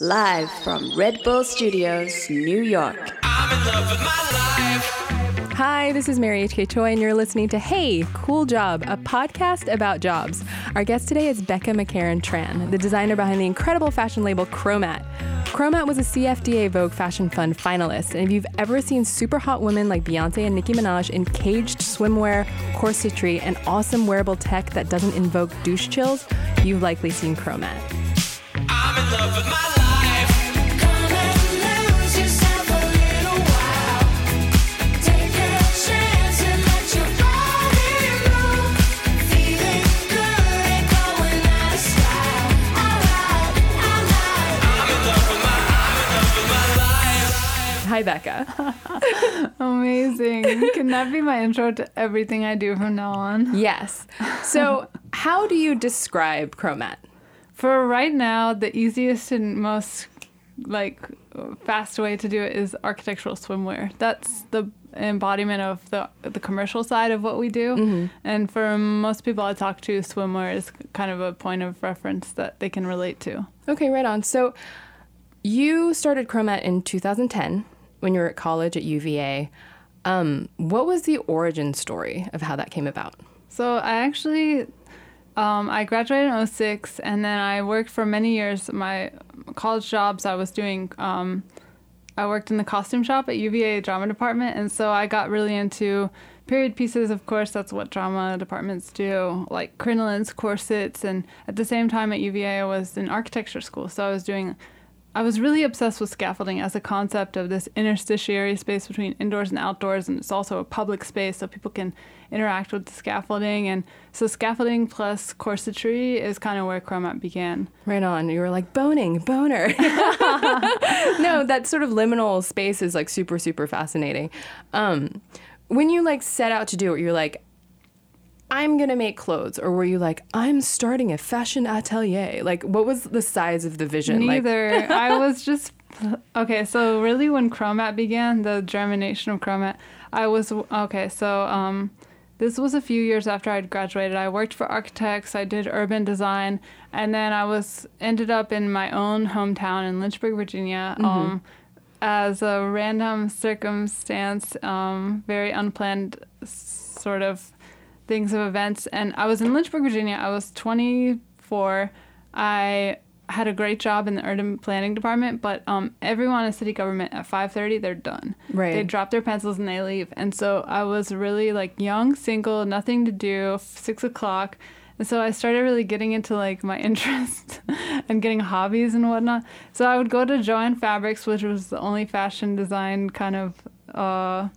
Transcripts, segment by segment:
Live from Red Bull Studios, New York. Hi, this is Mary H.K. Choi, and you're listening to Hey, Cool Job, a podcast about jobs. Our guest today is Becca McCharen-Tran, the designer behind the incredible fashion label Chromat. Chromat was a CFDA Vogue Fashion Fund finalist, and if you've ever seen super hot women like Beyonce and Nicki Minaj in caged swimwear, corsetry, and awesome wearable tech that doesn't invoke douche chills, you've likely seen Chromat. Hi, Becca. Amazing. Can that be my intro to everything I do from now on? Yes. So, how do you describe Chromat? For right now, the easiest and most like fast way to do it is architectural swimwear. That's the embodiment of the the commercial side of what we do. Mm-hmm. And for most people I talk to, swimwear is kind of a point of reference that they can relate to. Okay, right on. So, you started Chromat in 2010 when you were at college at UVA. Um, what was the origin story of how that came about? So I actually, um, I graduated in 06 and then I worked for many years. My college jobs I was doing, um, I worked in the costume shop at UVA drama department. And so I got really into period pieces. Of course, that's what drama departments do, like crinolines, corsets. And at the same time at UVA, I was in architecture school. So I was doing I was really obsessed with scaffolding as a concept of this interstitiary space between indoors and outdoors, and it's also a public space so people can interact with the scaffolding. And so, scaffolding plus corsetry is kind of where Chromat began. Right on. You were like boning, boner. no, that sort of liminal space is like super, super fascinating. Um, when you like set out to do it, you're like, I'm gonna make clothes, or were you like, I'm starting a fashion atelier? Like, what was the size of the vision? Like, Neither. I was just okay. So really, when Chromat began, the germination of Chromat, I was okay. So um, this was a few years after I'd graduated. I worked for architects. I did urban design, and then I was ended up in my own hometown in Lynchburg, Virginia. Um, as a random circumstance, um, very unplanned sort of things of events. And I was in Lynchburg, Virginia. I was 24. I had a great job in the urban planning department, but um, everyone in city government at 5:30 they're done. Right. They drop their pencils and they leave. And so I was really like young, single, nothing to do. Six o'clock. And so I started really getting into like my interests and getting hobbies and whatnot. So I would go to Jo-Ann Fabrics, which was the only fashion design kind of uh,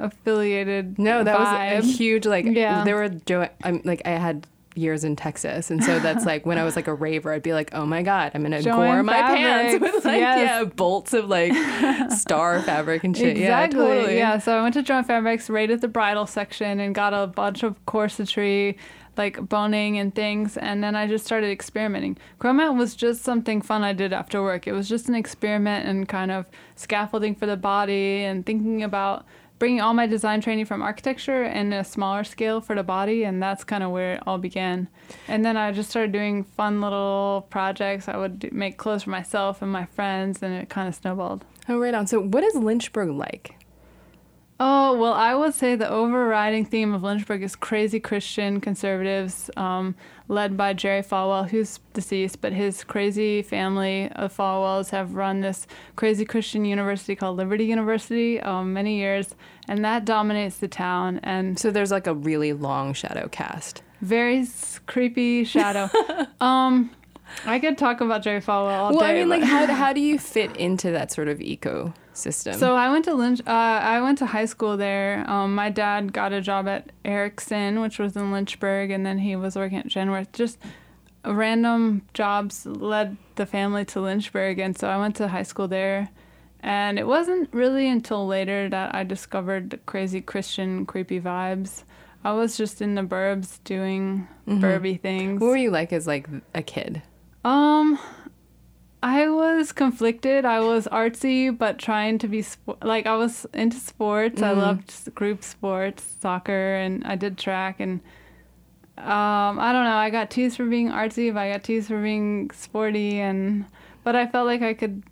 affiliated. no, that vibe. was a huge like. Yeah. There were jo- I'm like I had years in Texas, and so that's like when I was like a raver, I'd be like, oh my god, I'm gonna gore my pants with like yes. yeah bolts of like star fabric and shit. Exactly. Yeah, totally. Yeah. So I went to Jo-Ann Fabrics, raided the bridal section, and got a bunch of corsetry, like boning and things. And then I just started experimenting. Chromat was just something fun I did after work. It was just an experiment and kind of scaffolding for the body and thinking about bringing all my design training from architecture in a smaller scale for the body. And that's kind of where it all began. And then I just started doing fun little projects. I would do, make clothes for myself and my friends, and it kind of snowballed. Oh, right on. So, what is Lynchburg like? Oh, well, I would say the overriding theme of Lynchburg is crazy Christian conservatives, um, led by Jerry Falwell, who's deceased, but his crazy family of Falwells have run this crazy Christian university called Liberty University um, many years, and that dominates the town. And So, there's like a really long shadow cast. very creepy shadow. um, I could talk about Jerry Falwell all Well, day. I mean, like, how, how do you fit into that sort of ecosystem? So I went to Lynch. Uh, I went to high school there. Um, my dad got a job at Ericsson, which was in Lynchburg, and then he was working at Genworth. Just random jobs led the family to Lynchburg, and so I went to high school there. And it wasn't really until later that I discovered the crazy Christian, creepy vibes. I was just in the burbs doing burby things. what were you like as like a kid? Um, I was conflicted. I was artsy, but trying to be sp- like I was into sports. I loved group sports, soccer, and I did track. And um, I don't know. I got teased for being artsy, but I got teased for being sporty. And but I felt like I could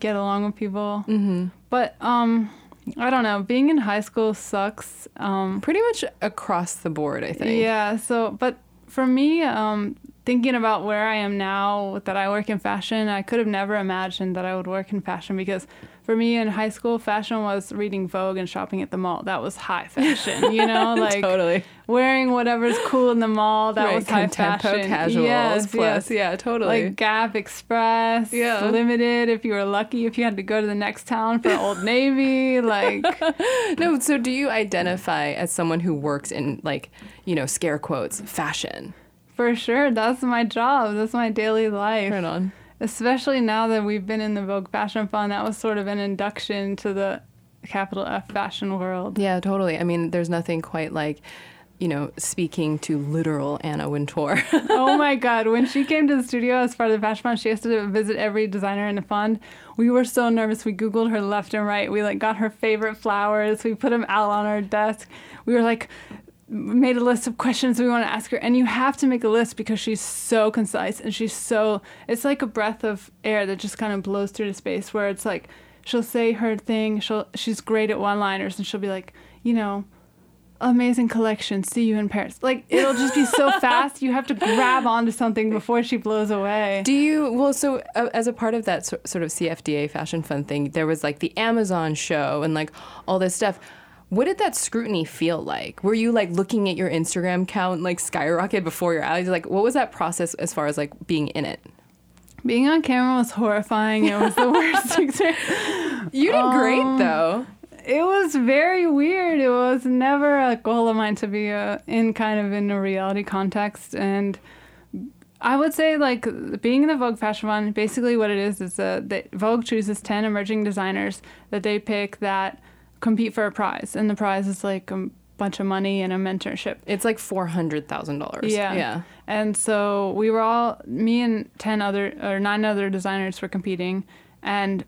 get along with people. Mm-hmm. But um, I don't know. Being in high school sucks. Um, Pretty much across the board, I think. yeah. So, but for me, um, thinking about where I am now, that I work in fashion, I could have never imagined that I would work in fashion because for me in high school, fashion was reading Vogue and shopping at the mall. That was high fashion, you know, like Totally. wearing whatever's cool in the mall. That Right, was high fashion. casuals yes, plus, yes. yeah, totally. Like Gap Express, Yeah. limited. If you were lucky, if you had to go to the next town for Old Navy, like No, so do you identify as someone who works in like, you know, scare quotes, fashion? For sure, that's my job. That's my daily life. Right on. especially now that we've been in the Vogue Fashion Fund, that was sort of an induction to the capital F fashion world. Yeah, totally. I mean, there's nothing quite like, you know, speaking to literal Anna Wintour. oh my God. When she came to the studio as part of the Fashion Fund, she has to visit every designer in the fund. We were so nervous. We Googled her left and right. We like got her favorite flowers. We put them out on our desk. We were like, made a list of questions we want to ask her and you have to make a list because she's so concise and she's so it's like a breath of air that just kind of blows through the space where it's like she'll say her thing she'll she's great at one liners and she'll be like you know amazing collection see you in paris like it'll just be so fast you have to grab onto something before she blows away Do you well? So uh, as a part of that so, sort of CFDA Fashion Fund thing, there was like the Amazon show and like all this stuff. What did that scrutiny feel like? Were you like looking at your Instagram count like skyrocket before your eyes? Like, what was that process as far as like being in it? being on camera was horrifying it was the worst experience You did great though. it was very weird. It was never a goal of mine to be uh in kind of in a reality context. And I would say, like, being in the Vogue Fashion Fund, basically what it is is uh, that Vogue chooses 10 emerging designers that they pick that compete for a prize. And the prize is like a bunch of money and a mentorship. It's like four hundred thousand dollars. Yeah. Yeah. And so we were all, me and 10 other, or nine other designers were competing. And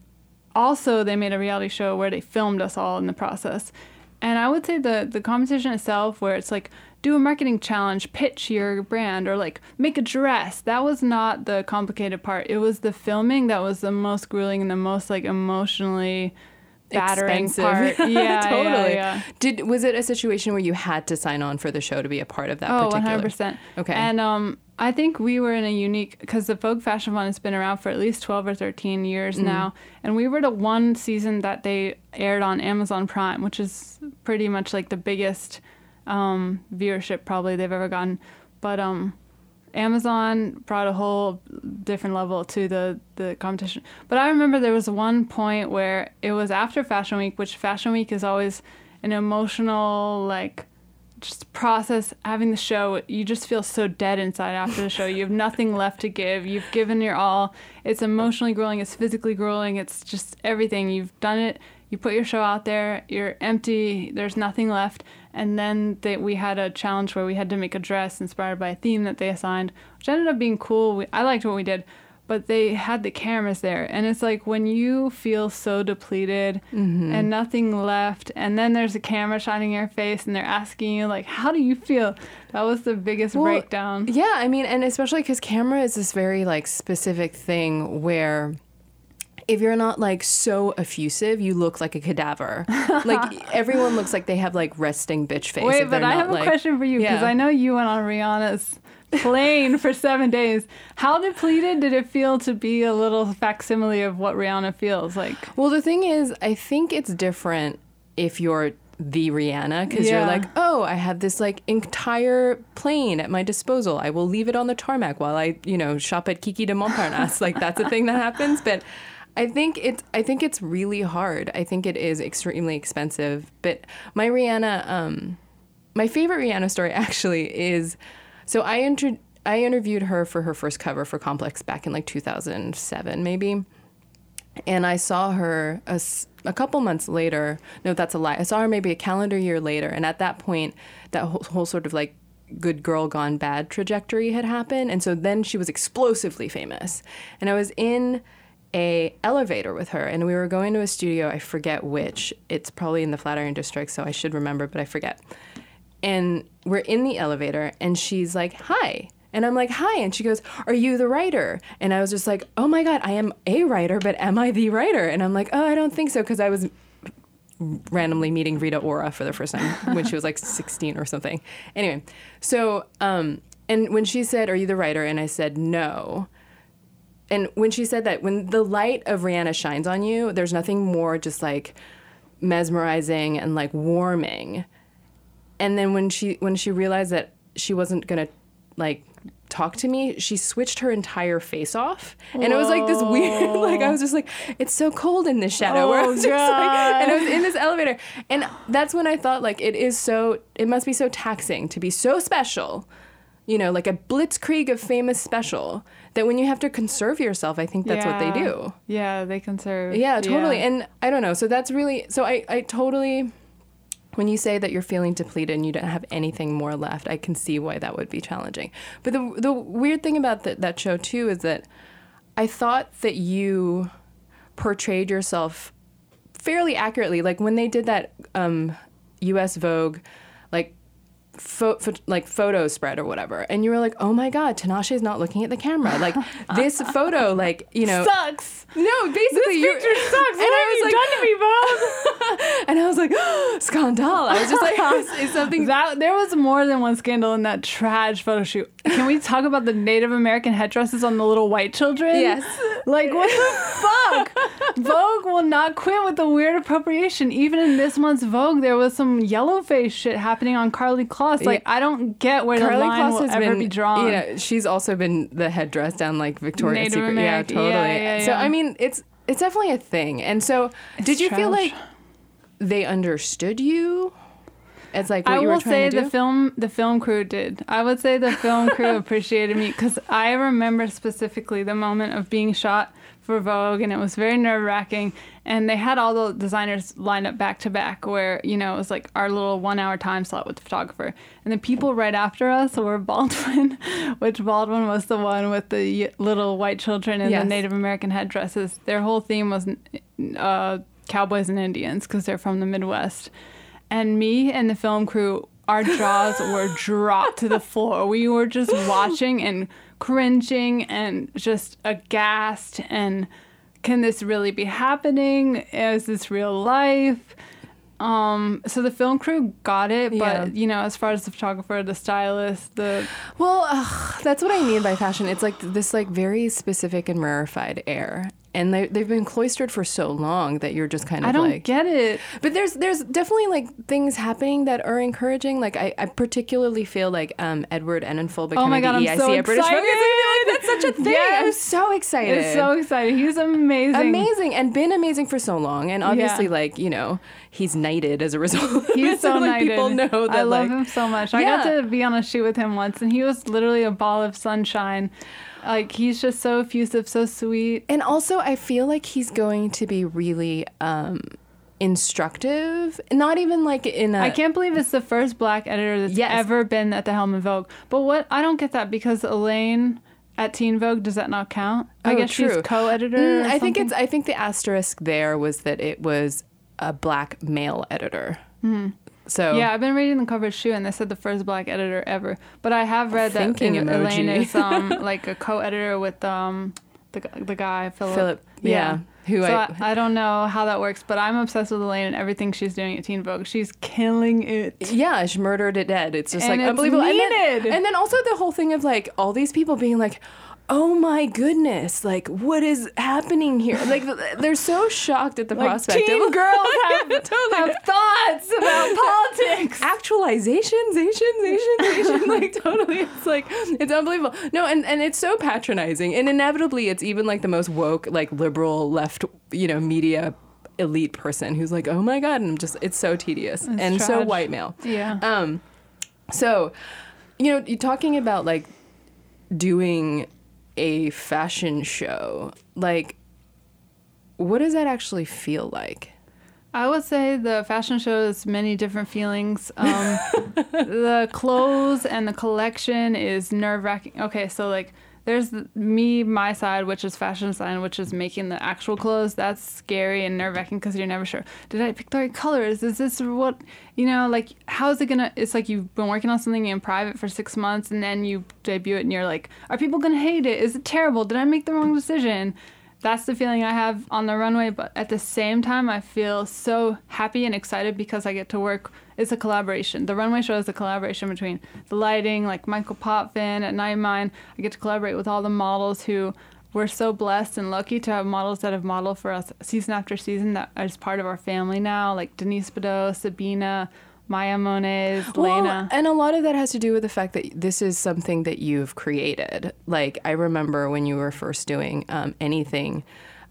also, they made a reality show where they filmed us all in the process. And I would say the, the competition itself, where it's like, do a marketing challenge, pitch your brand, or like make a dress. That was not the complicated part. It was the filming that was the most grueling and the most like emotionally battering Expensive. part. Yeah, totally. Yeah, yeah. Did was it a situation where you had to sign on for the show to be a part of that Oh, particular? 100%. Okay. And um, I think we were in a unique, because the Vogue Fashion Fund has been around for at least 12 or 13 years Mm-hmm. now. And we were the one season that they aired on Amazon Prime, which is pretty much like the biggest um, viewership probably they've ever gotten. But um, Amazon brought a whole different level to the, the competition. But I remember there was one point where it was after Fashion Week, which Fashion Week is always an emotional, like, just process having the show. You just feel so dead inside after the show. You have nothing left to give. You've given your all. It's emotionally grueling, it's physically grueling, it's just everything. You've done it. You put your show out there, you're empty, there's nothing left. And then they, we had a challenge where we had to make a dress inspired by a theme that they assigned, which ended up being cool. We, I liked what we did, but they had the cameras there. And it's like when you feel so depleted mm-hmm. and nothing left, and then there's a camera shining in your face and they're asking you, like, how do you feel? That was the biggest Well, breakdown. Yeah, I mean, and especially because camera is this very like specific thing where if you're not like so effusive, you look like a cadaver. like everyone looks like they have like resting bitch face. Wait, but I have a question for you because Yeah. I know you went on Rihanna's plane for seven days. How depleted did it feel to be a little facsimile of what Rihanna feels like? Well, the thing is, I think it's different if you're the Rihanna because Yeah. you're like, oh, I have this like entire plane at my disposal. I will leave it on the tarmac while I, you know, shop at Kiki de Montparnasse. like that's a thing that happens. But I think it's I think it's really hard. I think it is extremely expensive. But my Rihanna, um, my favorite Rihanna story actually is, so I inter- I interviewed her for her first cover for Complex back in like 2007 maybe and I saw her a couple months later. No, that's a lie. I saw her maybe a calendar year later, and at that point, that whole, whole sort of like good girl gone bad trajectory had happened, and so then she was explosively famous. And I was in a elevator with her, and we were going to a studio. I forget which. It's probably in the Flatiron District, so I should remember, but I forget. And we're in the elevator, and she's like, "Hi." And I'm like, hi. And she goes, Are you the writer? And I was just like, Oh my God, I am a writer, but am I the writer? And I'm like, Oh, I don't think so. Because I was randomly meeting Rita Ora for the first time when she was like 16 or something. Anyway, so, um, and when she said, Are you the writer? And I said, No. And when she said that, when the light of Rihanna shines on you, there's nothing more just like mesmerizing and like warming. And then when she when she realized that she wasn't gonna like talk to me, she switched her entire face off, and it was like this weird. Like I was just like, it's so cold in this shadow. where I Oh, was just like, and I was in this elevator, and that's when I thought like it is so. It must be so taxing to be so special. You know, like a blitzkrieg of famous special. That when you have to conserve yourself, I think that's what they do. Yeah, they conserve. Yeah, totally. Yeah. And I don't know. So that's really so I, I totally when you say that you're feeling depleted and you don't have anything more left, I can see why that would be challenging. But the the weird thing about that that show too is that I thought that you portrayed yourself fairly accurately. Like when they did that um, U.S. Vogue, like. Fo- like photo spread or whatever, and you were like, "Oh my God, Tinashe's not looking at the camera." Like this photo, like you know, sucks. no, basically, This picture sucks. And what I was you like, done to me, Bob? and I was like, oh, scandal. I was just like, is, is something That there was more than one scandal in that trash photo shoot. Can we talk about the Native American headdresses on the little white children? Yes. Like what the fuck? Vogue will not quit with the weird appropriation. Even in this month's Vogue, there was some yellow face shit happening on Karlie Kloss. Like Yeah. I don't get where Karlie the line Kloss will has ever been, be drawn. Know, she's also been the headdress down like Victoria's Native Secret. American- Yeah, yeah, totally. yeah, So yeah. I mean, it's it's definitely a thing. And so, did It's you feel like they understood you? It's like what I you will trying say to do? the film the film crew did. I would say the film crew appreciated me because I remember specifically the moment of being shot for Vogue, and it was very nerve wracking. And they had all the designers lined up back to back, where you know it was like our little one hour time slot with the photographer, and the people right after us were Baldwin, which Baldwin was the one with the little white children and Yes. the Native American headdresses. Their whole theme was uh, cowboys and Indians because they're from the Midwest and me and the film crew our jaws were dropped to the floor we were just watching and cringing and just aghast and can this really be happening is this real life um so the film crew got it but Yeah. you know as far as the photographer the stylist the Well, ugh, that's what I mean by fashion. It's like this like very specific and rarefied air. And they, they've been cloistered for so long that you're just kind of like i don't like get it But there's there's definitely like things happening that are encouraging. Like I, I particularly feel like um, Edward Enninful becoming oh my God, the I'm EIC so at British excited. I feel like that's such a thing. I'm so excited. it's so exciting he's amazing amazing and been amazing for so long. And obviously, Yeah. like you know, he's knighted as a result. He's so like, knighted. People know that. I love like, him so much. I got to be on a shoot with him once, and he was literally a ball of sunshine. Like he's just so effusive, so sweet. And also, I feel like he's going to be really um, instructive. Not even like in a. I can't believe it's the first black editor that's Yes. ever been at the helm of Vogue. But what I don't get that because Elaine at Teen Vogue does that not count? I Oh, guess she's true. co-editor. Mm, I think it's. I think the asterisk there was that it was a black male editor. So Yeah, I've been reading the cover shoe, and they said the first black editor ever. But I have read that Elaine is um like a co-editor with um the the guy Philip. Philip, yeah, who so I- I, I don't know how that works, but I'm obsessed with Elaine and everything she's doing at Teen Vogue. She's killing it. Yeah, she murdered it dead. It's just And like it's unbelievable. And then, and then also the whole thing of like all these people being like, "Oh my goodness! Like what is happening here?" Like they're so shocked at the Like prospect. teen of, girls have, Totally. have thoughts about politics. actualizations, Asians, Asians, Asians. like totally, it's like it's unbelievable. No, and and it's so patronizing, and inevitably, it's even like the most woke, like liberal left, you know, media elite person who's like, "Oh my god!" And I'm just, it's so tedious and so white male. Yeah. Um, so, you know, you talking about like doing a fashion show, like, what does that actually feel like? I would say the fashion show has many different feelings. Um, the clothes and the collection is nerve wracking. Okay, so like there's me, my side, which is fashion design, which is making the actual clothes. That's scary and nerve wracking because you're never sure. Did I pick the right colors? Is this what, you know, like, how is it gonna? It's like you've been working on something in private for six months and then you debut it and you're like, are people gonna hate it? Is it terrible? Did I make the wrong decision? That's the feeling I have on the runway, but at the same time, I feel so happy and excited because I get to work it's a collaboration. The runway show is a collaboration between the lighting, like Michael Potvin at Night Mind. I get to collaborate with all the models who we're so blessed and lucky to have models that have modeled for us season after season that is part of our family now, like Denise Bidot, Sabina, Maya Moniz, well, Lena. And a lot of that has to do with the fact that this is something that you've created. Like, I remember when you were first doing um, anything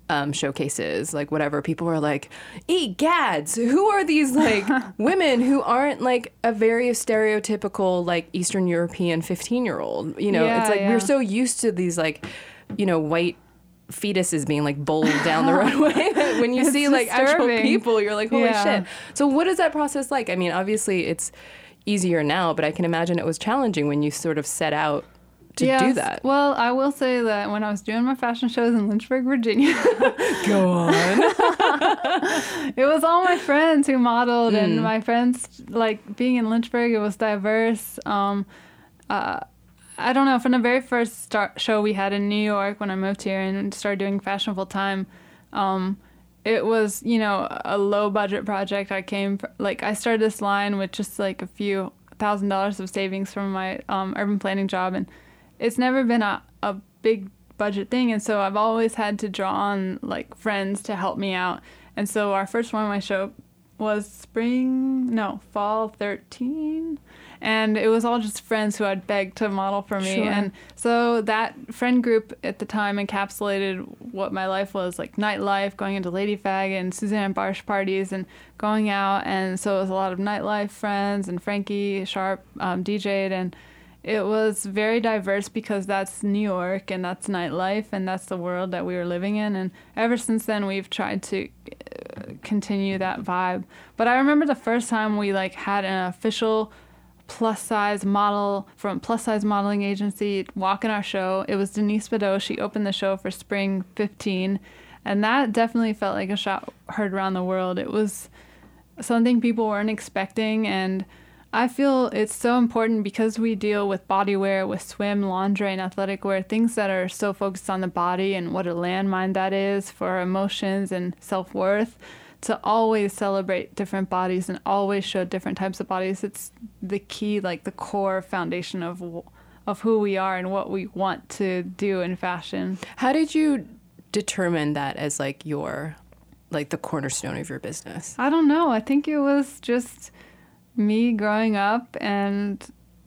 um, showcases, like whatever, people were like, "Eat gads! Who are these like women who aren't like a very stereotypical like Eastern European fifteen year old?" You know, Yeah, it's like yeah. we're so used to these like, you know, white fetuses being like bowled down the runway when you It's see like actual people, you're like, "Holy Yeah. shit!" So, what is that process like? I mean, obviously, it's easier now, but I can imagine it was challenging when you sort of set out to do that. Well, I will say that when I was doing my fashion shows in Lynchburg, Virginia, Go on. it was all my friends who modeled, Mm. and my friends like being in Lynchburg. It was diverse. Um, uh, I don't know. From the very first start show we had in New York when I moved here and started doing fashion full time, um, it was you know a low budget project. I came like I started this line with just like a few thousand dollars of savings from my um, urban planning job, and it's never been a, a big budget thing and so i've always had to draw on like friends to help me out. And so our first runway show was spring no fall 13 and it was all just friends who i'd begged to model for me. Sure. and so that friend group at the time encapsulated what my life was like nightlife going into Ladyfag and Susanne Bartsch parties and going out. And so it was a lot of nightlife friends and frankie sharp um, dj'd and it was very diverse because that's New York and that's nightlife and that's the world that we were living in. And ever since then, we've tried to uh, continue that vibe. But I remember the first time we like had an official plus size model from plus size modeling agency walk in our show. It was Denise Bidot. She opened the show for spring 15. And that definitely felt like a shot heard around the world. It was something people weren't expecting and I feel it's so important because we deal with body wear, with swim, lingerie, and athletic wear, things that are so focused on the body and what a landmine that is for our emotions and self worth, to always celebrate different bodies and always show different types of bodies. It's the key, like the core foundation of of who we are and what we want to do in fashion. How did you determine that as like your like the cornerstone of your business? I don't know. I think it was just me growing up, and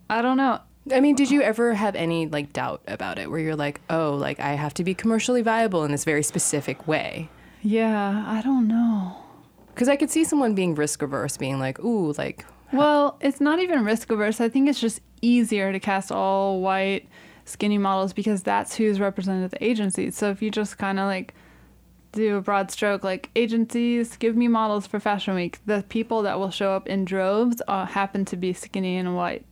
I don't know. I mean, did you ever have any like doubt about it where you're like, "Oh, like I have to be commercially viable in this very specific way?" Yeah, I don't know. Cuz I could see someone being risk averse being like, "Ooh, like Well, it's not even risk averse. I think it's just easier to cast all white, skinny models because that's who's represented at the agencies. So if you just kind of like do a broad stroke, like agencies, give me models for Fashion Week, the people that will show up in droves uh, happen to be skinny and white.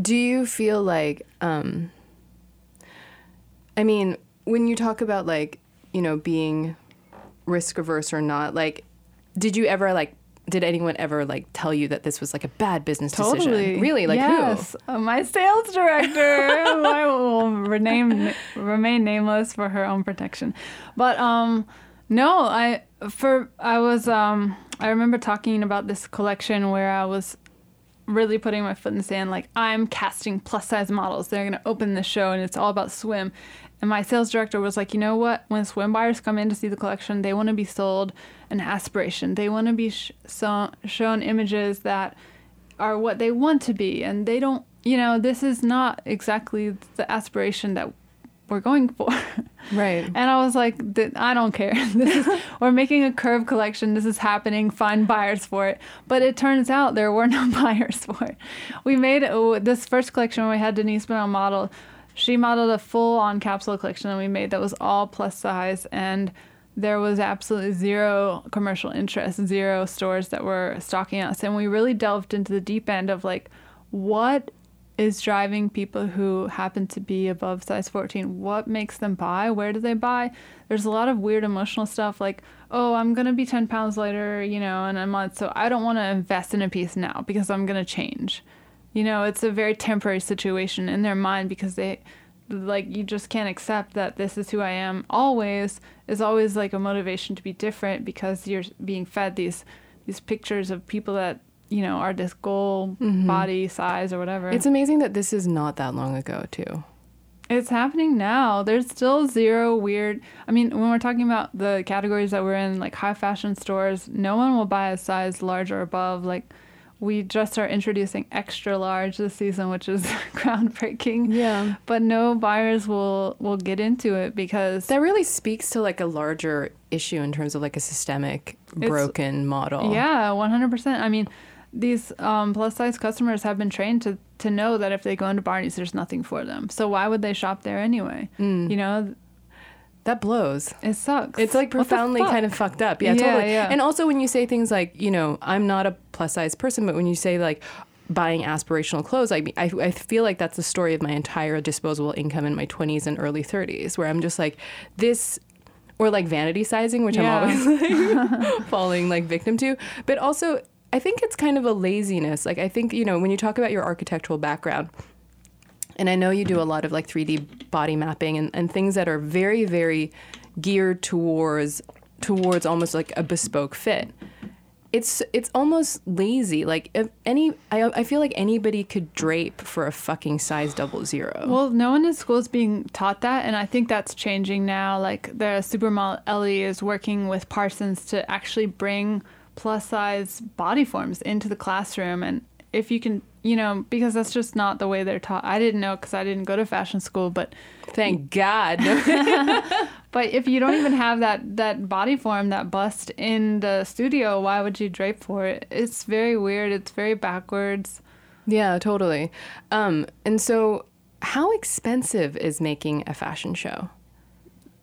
Do you feel like, um, I mean, when you talk about like, you know, being risk averse or not, like, did you ever like, did anyone ever like tell you that this was like a bad business Totally. decision? Really? Like who? yes. Uh, my sales director, who I will rename, remain nameless for her own protection. But um, no, I for I was um, I remember talking about this collection where I was really putting my foot in the sand. Like I'm casting plus size models. They're gonna open the show, and it's all about swim. And my sales director was like, you know what? When swim buyers come in to see the collection, they want to be sold an aspiration. They want to be sh- so- shown images that are what they want to be, and they don't. You know, this is not exactly the aspiration that we're going for. Right. And I was like, I don't care. This is, we're making a curve collection. This is happening. Find buyers for it. But it turns out there were no buyers for it. We made oh, this first collection when we had Denise Benoit model. She modeled a full on capsule collection that we made that was all plus size. And there was absolutely zero commercial interest, zero stores that were stocking us. And we really delved into the deep end of like, what is driving people who happen to be above size 14? What makes them buy? Where do they buy? There's a lot of weird emotional stuff like, oh, I'm going to be 10 pounds lighter, you know, in a month. So I don't want to invest in a piece now because I'm going to change. You know, it's a very temporary situation in their mind because they, like, you just can't accept that this is who I am always is always like a motivation to be different because you're being fed these these pictures of people that you know our this goal mm-hmm. body size or whatever It's amazing that this is not that long ago, too. it's happening now. There's still zero weird. I mean, when we're talking about the categories that we're in, like high fashion stores, no one will buy a size large or above. Like, we just are introducing extra large this season, which is groundbreaking. Yeah. But no buyers will will get into it because That really speaks to like a larger issue in terms of like a systemic broken model. Yeah, one hundred percent. I mean, these um, plus size customers have been trained to to know that if they go into Barney's, there's nothing for them. So why would they shop there anyway? Mm. You know, That blows. it sucks. It's like profoundly kind of fucked up. Yeah, Yeah, totally. yeah. And also when you say things like, you know, I'm not a plus size person, but when you say like buying aspirational clothes, I, I, I feel like that's the story of my entire disposable income in my 20s and early 30s, where I'm just like, this, or like vanity sizing, which Yeah. I'm always like falling like victim to. But also, I think it's kind of a laziness. Like, I think, you know, when you talk about your architectural background, and I know you do a lot of like 3D body mapping and, and things that are very, very geared towards towards almost like a bespoke fit. It's it's almost lazy. Like if any, I, I feel like anybody could drape for a fucking size double zero. Well, no one in school is being taught that, and I think that's changing now. Like the supermodel Ellie is working with Parsons to actually bring plus size body forms into the classroom, and if you can, you know, because that's just not the way they're taught. I didn't know because I didn't go to fashion school, but Thank God. but if you don't even have that that body form, that bust in the studio, why would you drape for it? It's very weird. It's very backwards. yeah, totally. Um, and so, how expensive is making a fashion show?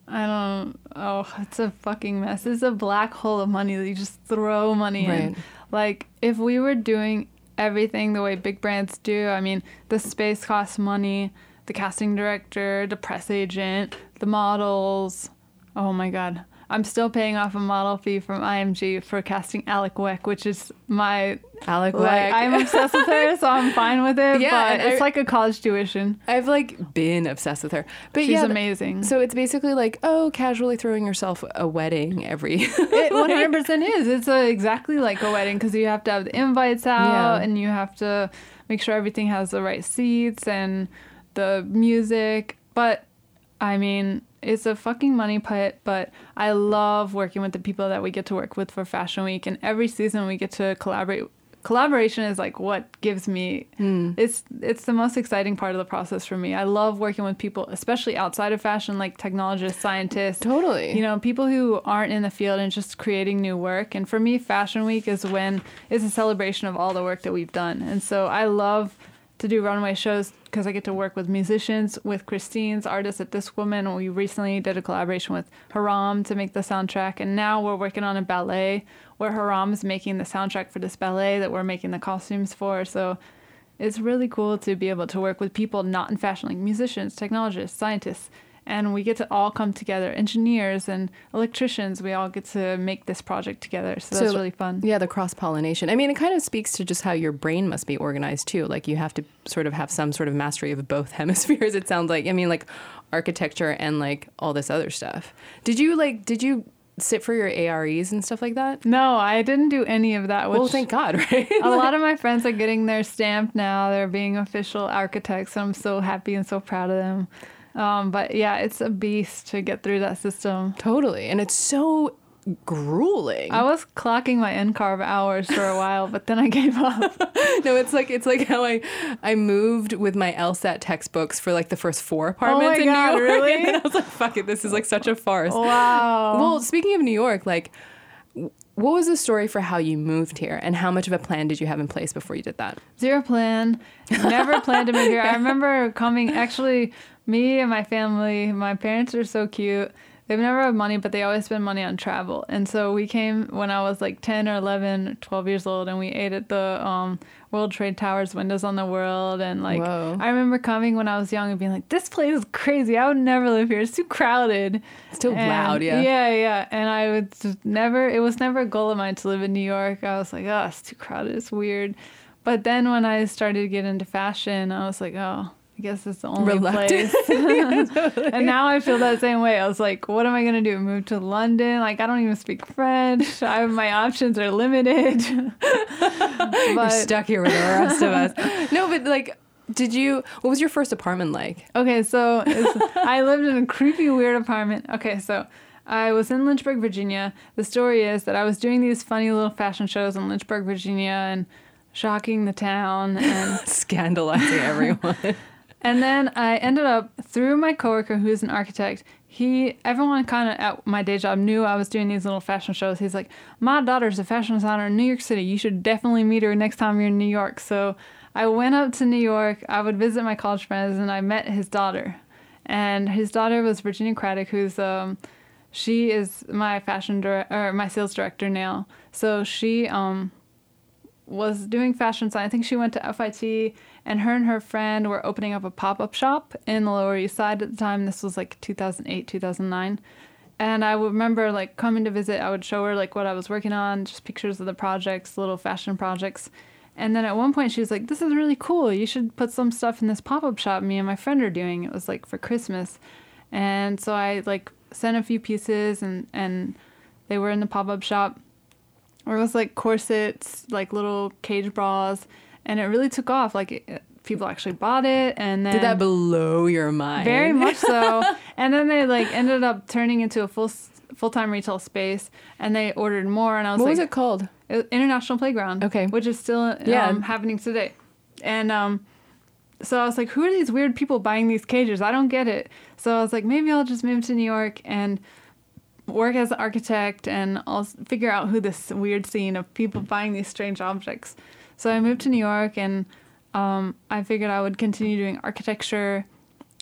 I don't. Oh, it's a fucking mess. It's a black hole of money that you just throw money Right. in. Like if we were doing everything the way big brands do, I mean, the space costs money, the casting director, the press agent, the models. Oh my god. I'm still paying off a model fee from IMG for casting Alek Wek, which is my Alek like Wek. I'm obsessed with her, so I'm fine with it. Yeah, but it's I- like a college tuition. I've like been obsessed with her. But She's yeah, amazing. So it's basically like, oh, casually throwing yourself a wedding every. It 100% is. It's a, exactly like a wedding because you have to have the invites out Yeah. and you have to make sure everything has the right seats and the music. But I mean, it's a fucking money pit, but I love working with the people that we get to work with for Fashion Week. And every season we get to collaborate. Collaboration is like what gives me hmm. it's it's the most exciting part of the process for me. I love working with people, especially outside of fashion, like technologists, scientists, Totally. you know, people who aren't in the field and just creating new work. And for me, Fashion Week is when it's a celebration of all the work that we've done. And so I love to do runway shows because I get to work with musicians, with Christine's artists at This Woman. We recently did a collaboration with Haram to make the soundtrack, and now we're working on a ballet where Haram is making the soundtrack for this ballet that we're making the costumes for. So it's really cool to be able to work with people not in fashion, like musicians, technologists, scientists, and we get to all come together, engineers and electricians. We all get to make this project together, so that's So, really fun. Yeah, the cross pollination. I mean, it kind of speaks to just how your brain must be organized too. Like you have to sort of have some sort of mastery of both hemispheres. It sounds like. I mean, like architecture and like all this other stuff. Did you like? Did you sit for your AREs and stuff like that? No, I didn't do any of that. Which well, thank God, right? a lot of my friends are getting their stamp now. They're being official architects. and I'm so happy and so proud of them. Um, but yeah, it's a beast to get through that system. totally, and it's so grueling. I was clocking my NCARB hours for a while, but then I gave up. no, it's like it's like how I I moved with my LSAT textbooks for like the first four apartments in Oh God, New York. really? And I was like, fuck it, this is like such a farce. Wow. Well, speaking of New York, like, what was the story for how you moved here, and how much of a plan did you have in place before you did that? Zero plan. Never planned to move here. I remember coming, actually, me and my family, my parents are so cute. they've never had money, but they always spend money on travel. And so we came when I was like 10 or 11, 12 years old, and we ate at the um, World Trade Towers, Windows on the World. And like, Whoa. I remember coming when I was young and being like, this place is crazy. I would never live here. It's too crowded. It's too And- loud, yeah. Yeah, yeah. And I would never, it was never a goal of mine to live in New York. I was like, oh, it's too crowded. It's weird. But then when I started to get into fashion, I was like, oh, I guess it's the only Reluctant. place. and now I feel that same way. I was like, what am I going to do? Move to London? Like, I don't even speak French. I, my options are limited. You're stuck here with the rest of us. No, but like, did you? What was your first apartment like? Okay, so it's, I lived in a creepy, weird apartment. Okay, so I was in Lynchburg, Virginia. The story is that I was doing these funny little fashion shows in Lynchburg, Virginia, and shocking the town. And Scandalizing everyone. And then I ended up through my coworker, who's an architect. He, everyone kind of at my day job knew I was doing these little fashion shows. He's like, "My daughter's a fashion designer in New York City. You should definitely meet her next time you're in New York." So I went up to New York. I would visit my college friends, and I met his daughter. And his daughter was Virginia Craddock, who's um, she is my fashion dir- or my sales director now. So she um was doing fashion design. I think she went to FIT, and her and her friend were opening up a pop up shop in the Lower East Side at the time. This was like 2008, 2009. And I remember like coming to visit, I would show her like what I was working on, just pictures of the projects, little fashion projects. And then at one point she was like, This is really cool. You should put some stuff in this pop up shop me and my friend are doing. It was like for Christmas. And so I like sent a few pieces and, and they were in the pop up shop or it was like corsets, like little cage bras, and it really took off. Like it, people actually bought it, and then Did that blow your mind? very much so. and then they like ended up turning into a full full time retail space, and they ordered more. And I was like What like, was it called? International Playground. Okay. which is still Yeah. um, happening today, and um. So I was like, who are these weird people buying these cages? I don't get it. So I was like, maybe I'll just move to New York and work as an architect and I'll figure out who this weird scene of people buying these strange objects. So I moved to New York and um, I figured I would continue doing architecture.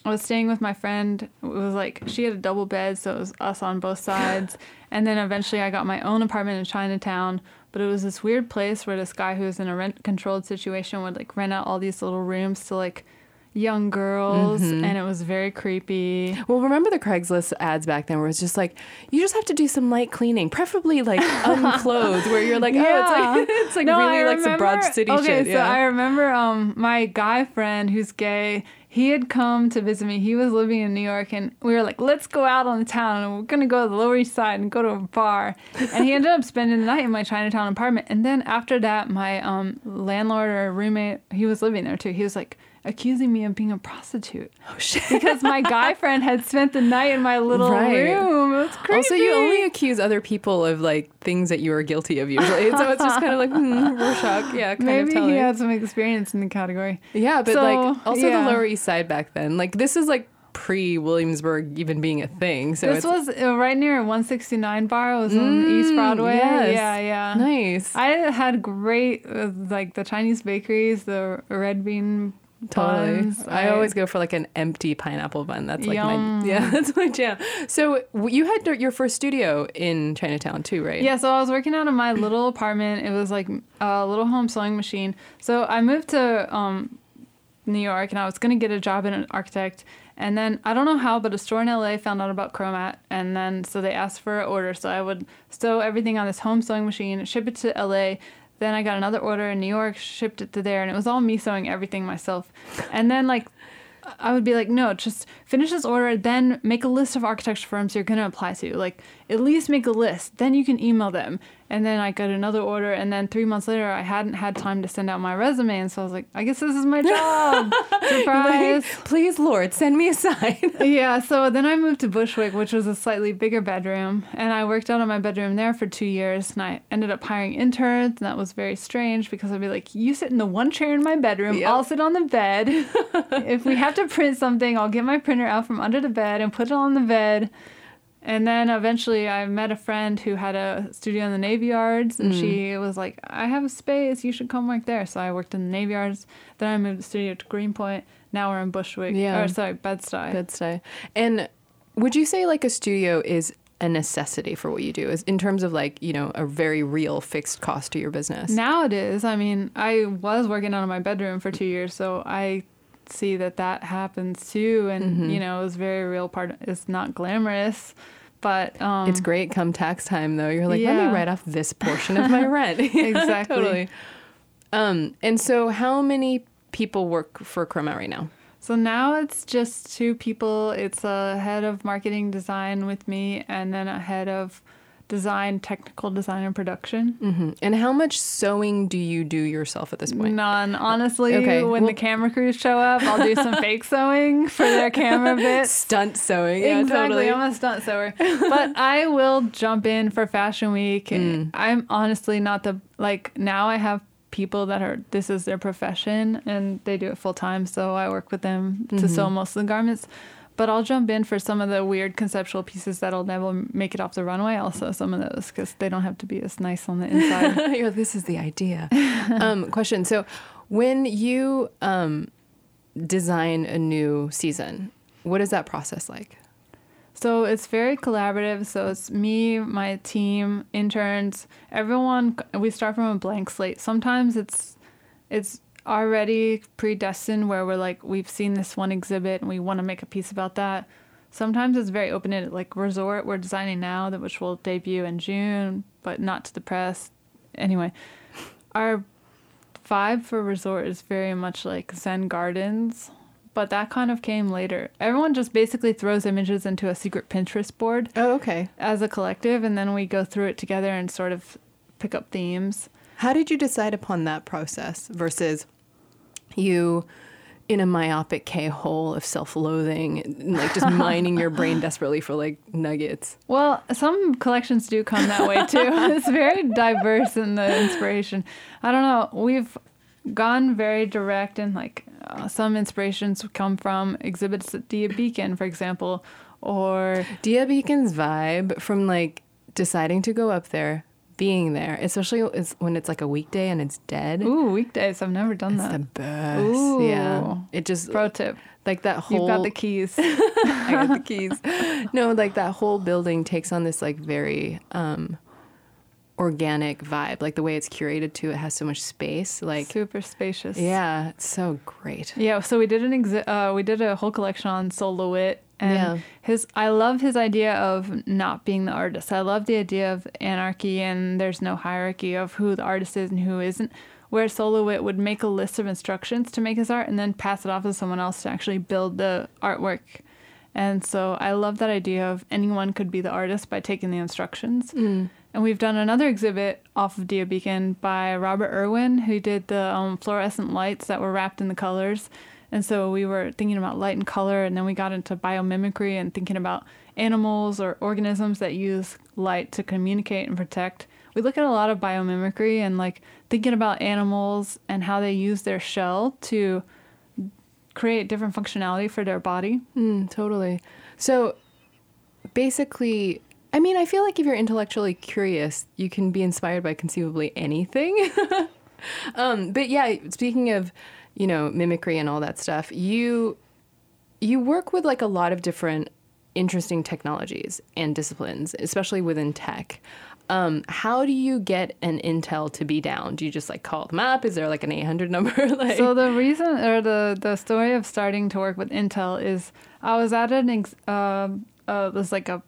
I was staying with my friend. It was like she had a double bed, so it was us on both sides. and then eventually I got my own apartment in Chinatown. But it was this weird place where this guy who was in a rent controlled situation would like rent out all these little rooms to like young girls, and it was very creepy. Well, remember the Craigslist ads back then where it's just like, you just have to do some light cleaning, preferably like unclothed, where you're like, oh, it's like, it's like No, really I like some Broad remember- City okay, shit. so yeah. I remember um my guy friend who's gay. He had come to visit me. He was living in New York, and we were like, "Let's go out on the town, and we're gonna go to the Lower East Side and go to a bar." And he ended up spending the night in my Chinatown apartment. And then after that, my um landlord or roommate, he was living there too. He was like accusing me of being a prostitute oh, shit. because my guy friend had spent the night in my little Right. room. It was creepy. Also, you only accuse other people of like things that you are guilty of usually. so it's just kind of like, hmm, Rorschach. Yeah, kind Maybe of telling. he had some experience in the category. Yeah, but So, like also yeah. the Lower East Side back then. Like this is like pre Williamsburg even being a thing. So this it's was uh, right near 169 bar. It was on East Broadway. yes. Yeah, yeah. nice. I had great uh, like the Chinese bakeries, the red bean Totally. buns. I always go for like an empty pineapple bun. That's like Yum. my yeah, that's my jam. So you had your first studio in Chinatown too, right? Yeah, so I was working out of my little apartment. It was like a little home sewing machine. So I moved to um, New York and I was going to get a job in an architect. And then I don't know how, but a store in LA found out about Chromat. And then so they asked for an order. So I would sew everything on this home sewing machine, ship it to LA. Then I got another order in New York, shipped it to there. And it was all me sewing everything myself. And then like I would be like, no, just finish this order, then make a list of architecture firms you're gonna apply to. Like, at least make a list, then you can email them. And then I got another order, and then three months later, I hadn't had time to send out my resume, and so I was like, I guess this is my job. Surprise! Please, Lord, send me a sign. yeah, so then I moved to Bushwick, which was a slightly bigger bedroom, and I worked out of my bedroom there for two years, and I ended up hiring interns, and that was very strange because I'd be like, you sit in the one chair in my bedroom, Yep. I'll sit on the bed. if we have to print something, I'll get my printer out from under the bed and put it on the bed. And then eventually I met a friend who had a studio in the Navy Yards and she mm. was like, I have a space, you should come work there. So I worked in the Navy Yards. Then I moved the studio to Greenpoint. Now we're in Bushwick. Yeah. Or sorry, Bed-Stuy. Bed-Stuy. And Would you say like a studio is a necessity for what you do, is in terms of like you know a very real fixed cost to your business? Now it is. I mean, I was working out of my bedroom for two years, so I see that that happens too, and Mm-hmm. you know, it's very real part. It's not glamorous, but um, It's great come tax time though. You're like, let Yeah. me write off this portion of my rent. Exactly. totally. Um, and so how many people work for Chromat right now? So now it's just two people. It's a head of marketing design with me, and then a head of design, technical design, and production. hmm And how much sewing do you do yourself at this point? None, honestly. Okay, when well- the camera crews show up, I'll do some fake sewing for their camera bits. Stunt sewing. Yeah, exactly. totally. I'm a stunt sewer. but I will jump in for Fashion Week. Mm. I'm honestly not the like now I have people that are this is their profession and they do it full time, so I work with them to sew Mm-hmm. most of the garments. But I'll jump in for some of the weird conceptual pieces that'll never make it off the runway. Also, some of those because they don't have to be as nice on the inside. You're like, this is the idea. um, question. So, when you um, design a new season, what is that process like? So it's very collaborative. So it's me, my team, interns, everyone. We start from a blank slate. Sometimes it's it's already predestined where we're like we've seen this one exhibit and we want to make a piece about that. Sometimes it's very open ended. Like resort, we're designing now that which will debut in June, but not to the press. Anyway, our vibe for resort is very much like Zen Gardens, but that kind of came later. Everyone just basically throws images into a secret Pinterest board Oh, okay. as a collective, and then we go through it together and sort of pick up themes. How did you decide upon that process versus you in a myopic K hole of self loathing, like just mining your brain desperately for like nuggets? Well, some collections do come that way too. it's very diverse in the inspiration. I don't know. We've gone very direct, and like uh, some inspirations come from exhibits at Dia Beacon, for example, or Dia Beacon's vibe from like deciding to go up there, being there, especially when it's like a weekday and it's dead. ooh weekdays. I've never done It's that. the best. Ooh. Yeah. It just Pro tip: like that whole You've got the keys. I got the keys. No, like that whole building takes on this like very um organic vibe. Like the way it's curated too, it has so much space. Like Super spacious. yeah, it's so great. Yeah, so we did an exi- uh, we did a whole collection on Sol LeWitt, and Yeah. his I love his idea of not being the artist. I love the idea of anarchy and there's no hierarchy of who the artist is and who isn't. Where Sol LeWitt would make a list of instructions to make his art and then pass it off to someone else to actually build the artwork. And so I love that idea of anyone could be the artist by taking the instructions. And we've done another exhibit off of Dia Beacon by Robert Irwin, who did the um, fluorescent lights that were wrapped in the colors. And so we were thinking about light and color, and then we got into biomimicry and thinking about animals or organisms that use light to communicate and protect. We look at a lot of biomimicry and like thinking about animals and how they use their shell to create different functionality for their body. Mm, totally. So basically, I mean, I feel like if you're intellectually curious, you can be inspired by conceivably anything. um, but yeah, speaking of, you know, mimicry and all that stuff, you you work with like a lot of different interesting technologies and disciplines, especially within tech. Um, how do you get an Intel to be down? Do you just like call them up? Is there like an 800 number? like, So the reason or the the story of starting to work with Intel is I was at an ex, uh, uh, it was like a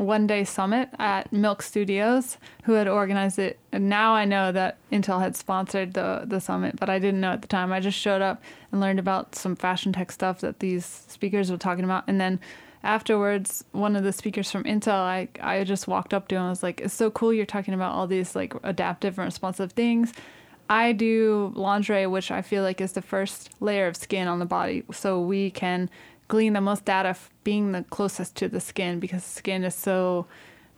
one day summit at Milk Studios who had organized it. And now I know that Intel had sponsored the the summit, but I didn't know at the time. I just showed up and learned about some fashion tech stuff that these speakers were talking about, and then afterwards one of the speakers from intel i i just walked up to him and was like it's so cool you're talking about all these like adaptive and responsive things i do lingerie which i feel like is the first layer of skin on the body so we can glean the most data f- being the closest to the skin because skin is so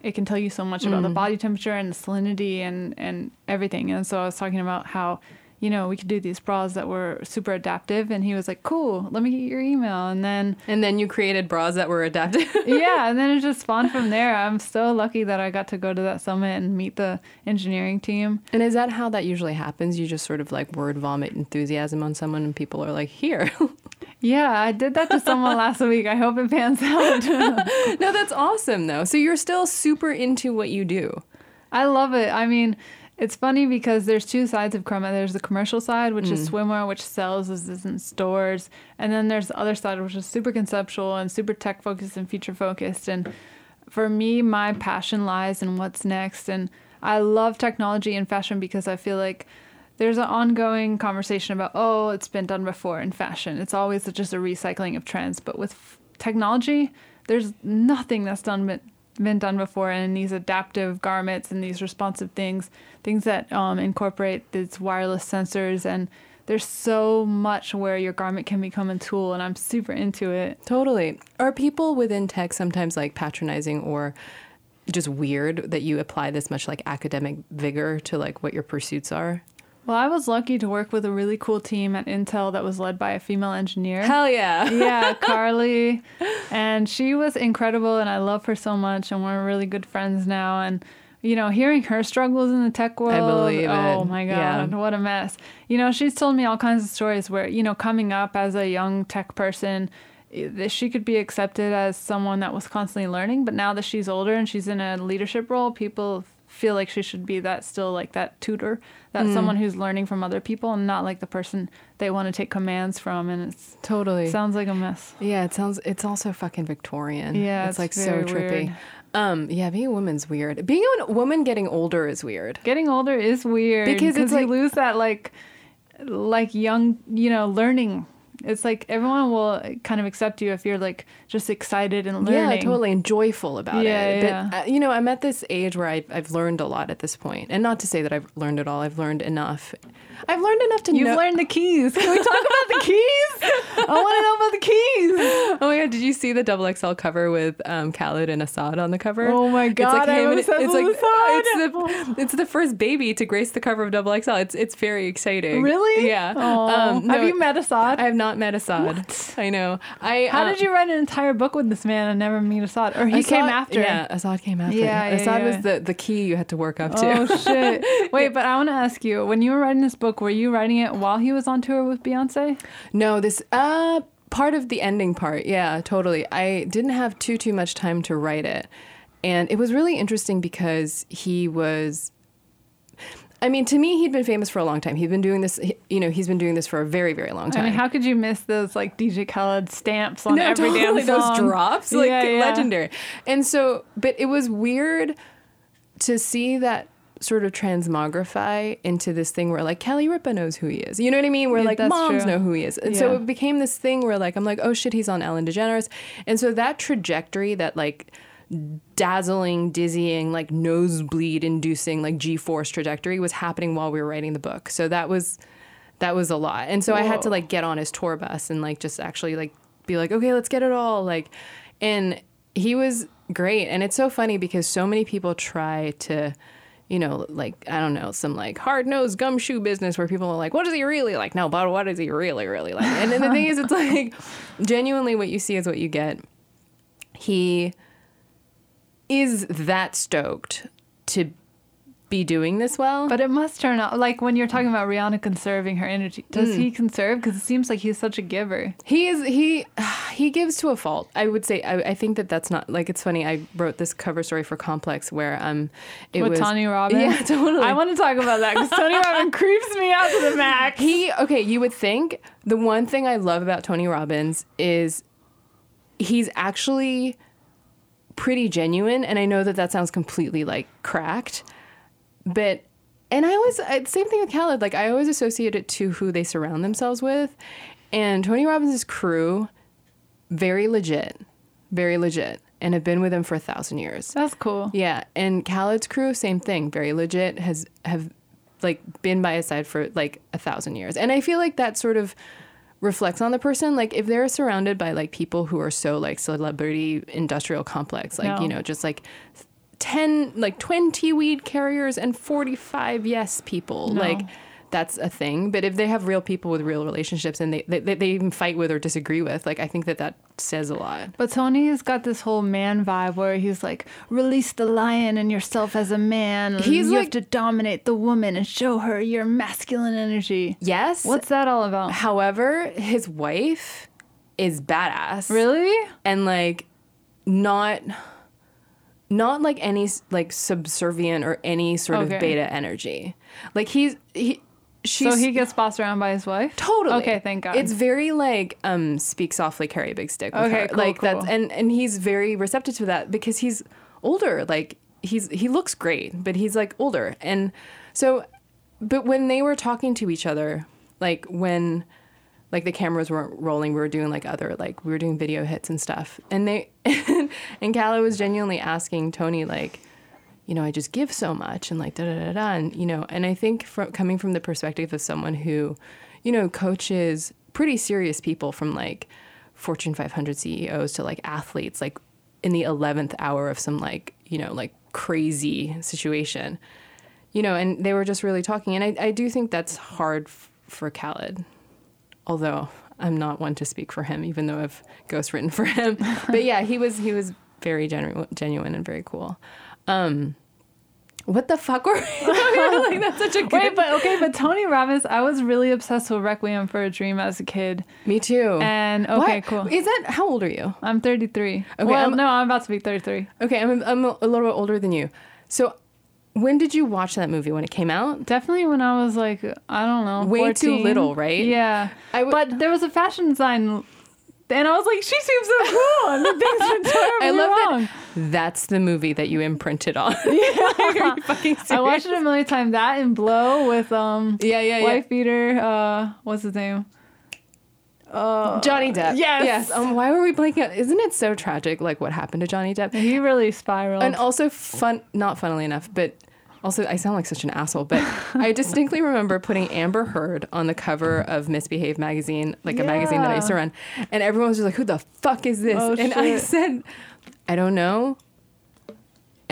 it can tell you so much about the mm. body temperature and the salinity and and everything and so i was talking about how you know, we could do these bras that were super adaptive. And he was like, cool, let me get your email. And then, And then you created bras that were adaptive. yeah, and then it just spawned from there. I'm so lucky that I got to go to that summit and meet the engineering team. and is that how that usually happens? You just sort of like word vomit enthusiasm on someone and people are like, here. Yeah, I did that to someone last week. I hope it pans out. no, that's awesome though. So you're still super into what you do. I love it. I mean, it's funny because there's two sides of Chromat. There's the commercial side, which is mm. swimwear, which sells as is in stores, and then there's the other side, which is super conceptual and super tech focused and future focused. And for me, my passion lies in what's next. And I love technology and fashion because I feel like there's an ongoing conversation about oh, it's been done before in fashion. It's always just a recycling of trends, but with f- technology, there's nothing that's done been, been done before and these adaptive garments and these responsive things things that um, incorporate these wireless sensors and there's so much where your garment can become a tool and i'm super into it Totally. Are people within tech sometimes like patronizing or just weird that you apply this much like academic vigor to like what your pursuits are? Well i was lucky to work with a really cool team at intel that was led by a female engineer Hell yeah. yeah, Karlie. And she was incredible and I love her so much and we're really good friends now and you know, hearing her struggles in the tech world. I believe oh it. my Yeah. god, what a mess. You know, she's told me all kinds of stories where, you know, coming up as a young tech person, she could be accepted as someone that was constantly learning, but now that she's older and she's in a leadership role, people feel like she should be that still like that tutor, that Hmm. someone who's learning from other people and not like the person they want to take commands from and it's Totally. sounds like a mess. yeah, it sounds it's also fucking Victorian. Yeah, it's, it's like so trippy. weird. Um, yeah, being a woman's weird. Being a woman getting older is weird. Getting older is weird Because it's like, you lose that like like young, you know, learning. It's like everyone will kind of accept you if you're like just excited and learning. Yeah, totally, and joyful about Yeah, it. yeah. But uh, you know, I'm at this age where I, I've learned a lot at this point, and not to say that I've learned it all. I've learned enough. I've learned enough to know. You've know. learned the keys. Can we talk about the keys? I want to know about the keys. Oh my god! Did you see the double XL cover with um, Khaled and Asahd on the cover? Oh my God, I'm him and- obsessed it's like it's the it's the first baby to grace the cover of double XL. It's it's very exciting. Really? Yeah. Um, Have you met Asahd? I have not met Asahd. I know. I How um, did you write an entire book with this man and never meet Asahd? Or he Asahd- came after? Yeah, Asahd came after. Yeah, yeah, Asahd yeah. was the the key you had to work up to. Oh shit! Wait, but I want to ask you: when you were writing this book, were you writing it while he was on tour with Beyonce? No, this uh part of the ending part. Yeah, totally. I didn't have too too much time to write it. And it was really interesting because he was I mean, to me, he'd been famous for a long time. He'd been doing this, you know, he's been doing this for a very, very long I time. mean, how could you miss those like DJ Khaled stamps on no, every totally, damn those drops, like Yeah, yeah. legendary. And so, but it was weird to see that sort of transmogrify into this thing where like Kelly Ripa knows who he is. You know what I mean? Where Yeah, like moms true. know who he is. And so it became this thing where like I'm like, oh shit, he's on Ellen DeGeneres. And so that trajectory, that like dazzling, dizzying, like nosebleed inducing, like G force trajectory was happening while we were writing the book. So that was that was a lot. And so I had to like get on his tour bus and like just actually like be like, okay, let's get it all. Like, and he was great. And it's so funny because so many people try to, you know, like, I don't know, some like hard nosed gumshoe business where people are like, what is he really like? No, but what is he really, really like? And then the thing is, it's like genuinely what you see is what you get. He is that stoked to be doing this well. But it must turn out like when you're talking about Rihanna conserving her energy. Does he conserve? Because it seems like he's such a giver. He is he he gives to a fault. I would say I, I think that that's not like it's funny. I wrote this cover story for Complex where um it With was Tony Robbins. Yeah, totally. I want to talk about that because Tony Robbins creeps me out to the max. he okay. You would think the one thing I love about Tony Robbins is he's actually pretty genuine, and I know that that sounds completely like cracked, but. And I always, same thing with Khaled. Like, I always associate it to who they surround themselves with. And Tony Robbins' crew, very legit, very legit, and have been with him for a thousand years. That's cool. Yeah, and Khaled's crew, same thing, very legit, has have like been by his side for like a thousand years, and I feel like that sort of reflects on the person. Like if they're surrounded by like people who are so like celebrity industrial complex, like No. you know, just like. 10 like 20 weed carriers and 45 yes people No. like that's a thing. But if they have real people with real relationships and they, they, they even fight with or disagree with, like, I think that that says a lot. But Tony's got this whole man vibe where he's like, release the lion in yourself as a man. He's you like- have to dominate the woman and show her your masculine energy. Yes. What's that all about? However, his wife is badass. Really? And like not not like any like subservient or any sort Okay. of beta energy. Like he's he she's so he gets bossed around by his wife? Totally. Okay, thank God. It's very like um speak softly, carry a big stick. With Okay, her. cool, like that's and and he's very receptive to that because he's older. Like he's he looks great, but he's like older. And so but when they were talking to each other, like when like the cameras weren't rolling, we were doing like other like we were doing video hits and stuff. And they and Khaled was genuinely asking Tony like you know, I just give so much and like da da da da. And, you know, and I think from coming from the perspective of someone who, you know, coaches pretty serious people from like Fortune 500 CEOs to like athletes, like in the 11th hour of some like, you know, like crazy situation, you know, and they were just really talking. And I, I do think that's hard f- for Khaled, although I'm not one to speak for him, even though I've ghostwritten for him. but yeah, he was, he was very genu- genuine and very cool. Um, what the fuck were we doing? like that's such a good. Wait, but okay, but Tony Robbins, I was really obsessed with Requiem for a Dream as a kid. me too. And okay, What? cool. Is that how old are you? I'm 33. Okay, well, I'm- no, I'm about to be 33. Okay, I'm I'm a little bit older than you. So, when did you watch that movie? When it came out? Definitely when I was like, I don't know, Way too little, right? Yeah. I w- but there was a fashion design, and I was like, she seems so cool, and the things were terribly I love wrong. that. That's the movie that you imprinted on. Yeah, are you fucking serious? I watched it a million times. That and Blow with um, Yeah, yeah, yeah. wife beater. Uh, what's his name? Johnny Depp. Yes. Yes. Um, why were we blanking out? Isn't it so tragic, like what happened to Johnny Depp? He really spiraled. And also fun, not funnily enough, but also I sound like such an asshole, but I distinctly remember putting Amber Heard on the cover of Missbehave magazine, like a magazine that I used to run, and everyone was just like, "Who the fuck is this?" Oh, and I said, "I don't know."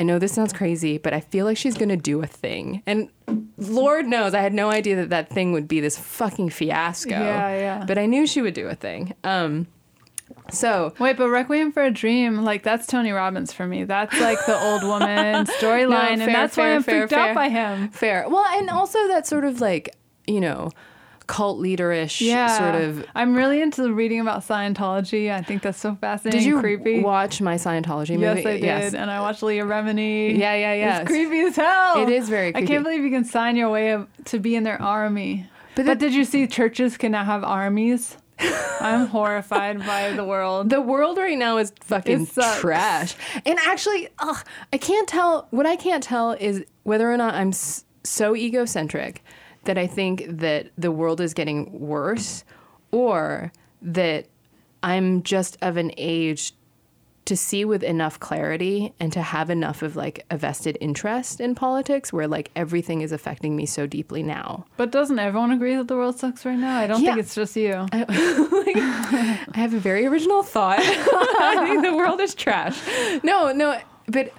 I know this sounds crazy, but I feel like she's gonna do a thing, and Lord knows I had no idea that that thing would be this fucking fiasco. Yeah, yeah. But I knew she would do a thing. Um, so Wait, but Requiem for a Dream, like that's Tony Robbins for me. That's like the old woman storyline, No, and fair, that's why I'm fair, freaked fair. out by him. Fair. Well, and also that sort of like, you know, cult leaderish Yeah, sort of. I'm really into reading about Scientology. I think that's so fascinating. Did you creepy? watch my Scientology movie? Yes, I did, and I watched Leah Remini. Yeah, yeah, yeah. It's creepy as hell. It is very creepy. I can't believe you can sign your way up to be in their army. But But, did you see churches can now have armies? I'm horrified by the world. The world right now is fucking trash. And actually, ugh, I can't tell. What I can't tell is whether or not I'm s- so egocentric that I think that the world is getting worse, or that I'm just of an age to see with enough clarity and to have enough of like a vested interest in politics where like everything is affecting me so deeply now. but doesn't everyone agree that the world sucks right now? I don't Yeah. think it's just you. I have a very original thought. I think the world is trash. No, no, but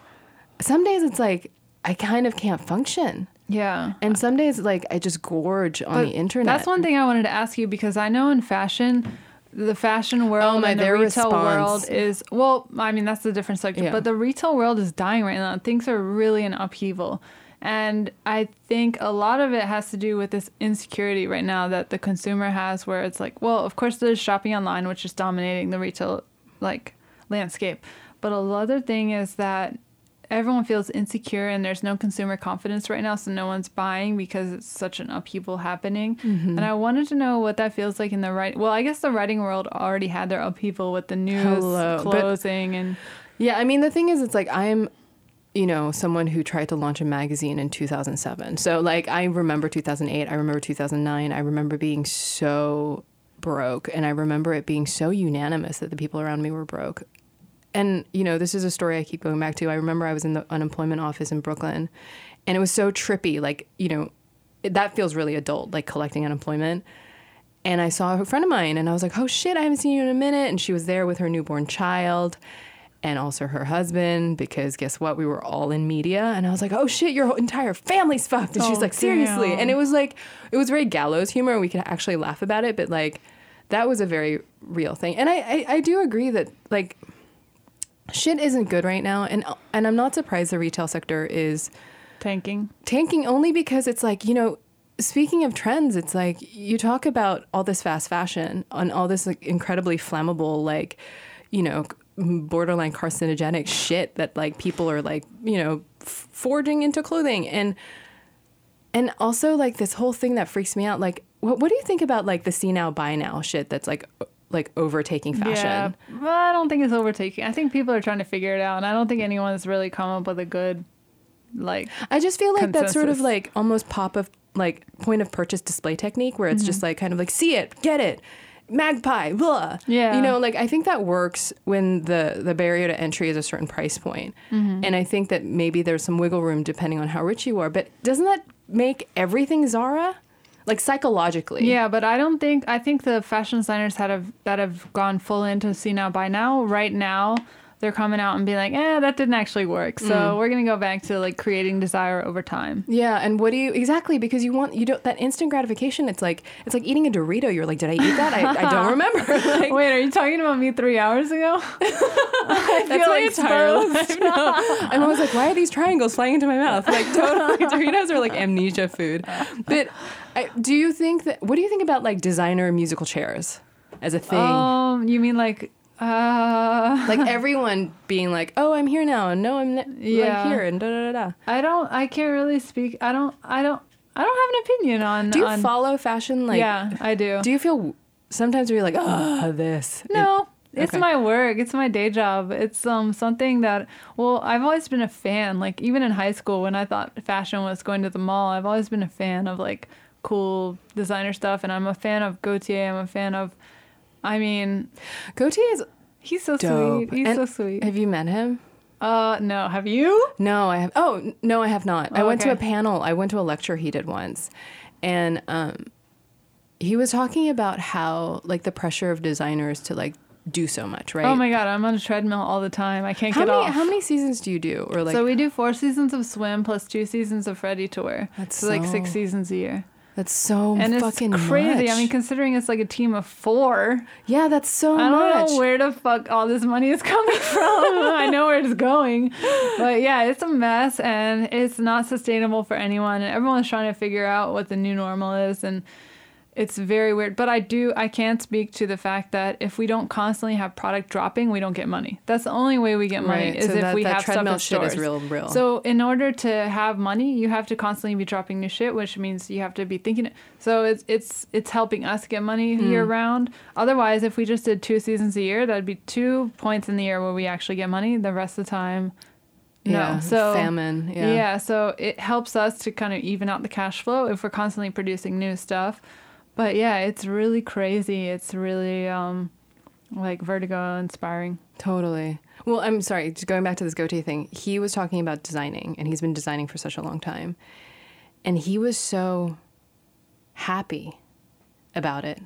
some days it's like I kind of can't function. Yeah. And some days like I just gorge on But the internet. That's one thing I wanted to ask you because I know in fashion, the fashion world Oh, my- and the retail response. world is well. I mean, that's a different subject. Yeah. But the retail world is dying right now. Things are really in upheaval, and I think a lot of it has to do with this insecurity right now that the consumer has, where it's like, well, of course, there's shopping online, which is dominating the retail like landscape, but a other thing is that everyone feels insecure and there's no consumer confidence right now so no one's buying because it's such an upheaval happening Mm-hmm. and i wanted to know what that feels like in the right well i guess the writing world already had their upheaval with the news Hello, but- closing and Yeah, I mean the thing is it's like I'm you know, someone who tried to launch a magazine in 2007. So like I remember 2008, I remember 2009, I remember being so broke and I remember it being so unanimous that the people around me were broke. And you know, this is a story I keep going back to. I remember I was in the unemployment office in Brooklyn and it was so trippy like, you know, it, that feels really adult like collecting unemployment. And I saw a friend of mine and I was like, "Oh shit, I haven't seen you in a minute." And she was there with her newborn child and also her husband because guess what we were all in media and i was like oh shit your entire family's fucked and she's Oh, like seriously damn. and it was like it was very gallows humor we could actually laugh about it but like that was a very real thing and i i, I do agree that like shit isn't good right now and and i'm not surprised the retail sector is Tanking. tanking only because it's like you know speaking of trends it's like you talk about all this fast fashion and all this like incredibly flammable like you know borderline carcinogenic shit that like people are like you know f- forging into clothing and and also like this whole thing that freaks me out like what, what do you think about like the see now buy now shit that's like like overtaking fashion Yeah, well, I don't think it's overtaking. I think people are trying to figure it out, and I don't think anyone's really come up with a good, like, I just feel like that sort of like almost pop of like point of purchase display technique where it's just mm-hmm. like kind of like see it, get it, magpie, blah. Yeah. You know, like I think that works when the the barrier to entry is a certain price point. Mm-hmm. And I think that maybe there's some wiggle room depending on how rich you are. But doesn't that make everything Zara? Like psychologically. yeah. But I don't think I think the fashion designers that have that have gone full into see now by now. Right now, they're coming out and being like, eh, that didn't actually work. So Mm. we're gonna go back to like creating desire over time. Yeah, and what do you exactly? Because you want you don't that instant gratification. It's like it's like eating a Dorito. You're like, did I eat that? I, I don't remember. like, Wait, are you talking about me three hours ago? I That's my entire life. No. I'm always like, why are these triangles flying into my mouth? Like totally, Doritos are like amnesia food. But I, do you think that? What do you think about like designer musical chairs as a thing? Um, you mean like, uh, like everyone being like, oh, I'm here now, and no, I'm ne- Yeah. like here, and da da da da. I don't, I can't really speak. I don't, I don't, I don't have an opinion on. Do you on, follow fashion? Like, yeah, I do. do you feel sometimes where you're like, oh, this? No, it's okay. my work. It's my day job. It's um something that well, I've always been a fan. Like even in high school when I thought fashion was going to the mall, I've always been a fan of like cool designer stuff and I'm a fan of Gaultier. I'm a fan of I mean, Gaultier is he's so dope. sweet. He's And so sweet. Have you met him? Uh no, have you? No, I have. Oh, no, I have not. I Oh, went to a panel. I went to a lecture he did once, and um, he was talking about how like the pressure of designers to like do so much, right? Oh my god, I'm on a treadmill all the time. I can't how get many off. how many seasons do you do? Or like so we do four seasons of swim plus two seasons of Ready Tour. That's so like six seasons a year. That's so And it's fucking crazy. I mean, considering it's like a team of four. yeah, that's so I don't much. know where the fuck all this money is coming from. I know where it's going. But yeah, it's a mess and it's not sustainable for anyone. And everyone's trying to figure out what the new normal is. And it's very weird. But I do, I can speak to the fact that if we don't constantly have product dropping, we don't get money. That's the only way we get money Right, is so if that- we that have stuff treadmill in shit is real, real. So in order to have money, you have to constantly be dropping new shit, which means you have to be thinking. it. So it's it's it's helping us get money Hmm. year round. Otherwise, if we just did two seasons a year, that'd be two points in the year where we actually get money. The rest of the time, no. yeah, So famine. Yeah. yeah, so it helps us to kind of even out the cash flow if we're constantly producing new stuff. But yeah, it's really crazy. It's really um like vertigo inspiring. Totally. Well, I'm sorry, just going back to this Gaultier thing. He was talking about designing, and he's been designing for such a long time. And he was so happy about it.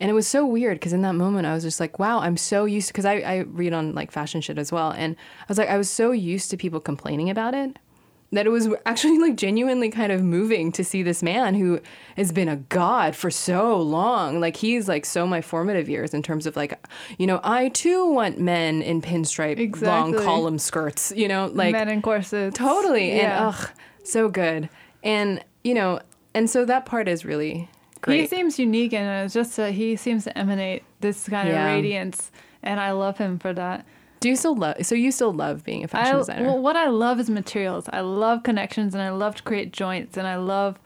And it was so weird because in that moment I was just like, wow, I'm so used because I, I read on like fashion shit as well. And I was like, I was so used to people complaining about it that it was actually like genuinely kind of moving to see this man who has been a god for so long. Like he's like so my formative years in terms of like, you know, I too want men in pinstripe long column skirts, you know, like Men in corsets. totally. Yeah. And ugh, so good. And, you know, and so that part is really great. He seems unique and it's just uh, he seems to emanate this kind Yeah. of radiance, and I love him for that. Do you still love, so you still love being a fashion I, designer? well, what I love is materials. I love connections, and I love to create joints, and I love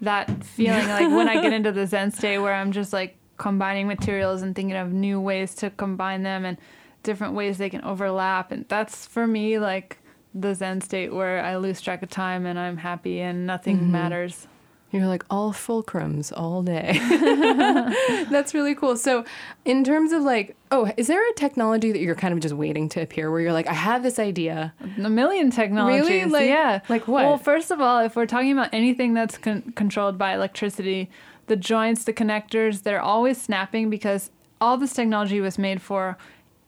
that feeling like when I get into the Zen state where I'm just like combining materials and thinking of new ways to combine them and different ways they can overlap, and that's for me like the Zen state where I lose track of time and I'm happy and nothing Mm-hmm. matters. You're like all fulcrums all day. That's really cool. So, in terms of like, oh, is there a technology that you're kind of just waiting to appear where you're like, I have this idea? A million technologies. Like- yeah. like what? Well, first of all, if we're talking about anything that's con- controlled by electricity, the joints, the connectors, they're always snapping because all this technology was made for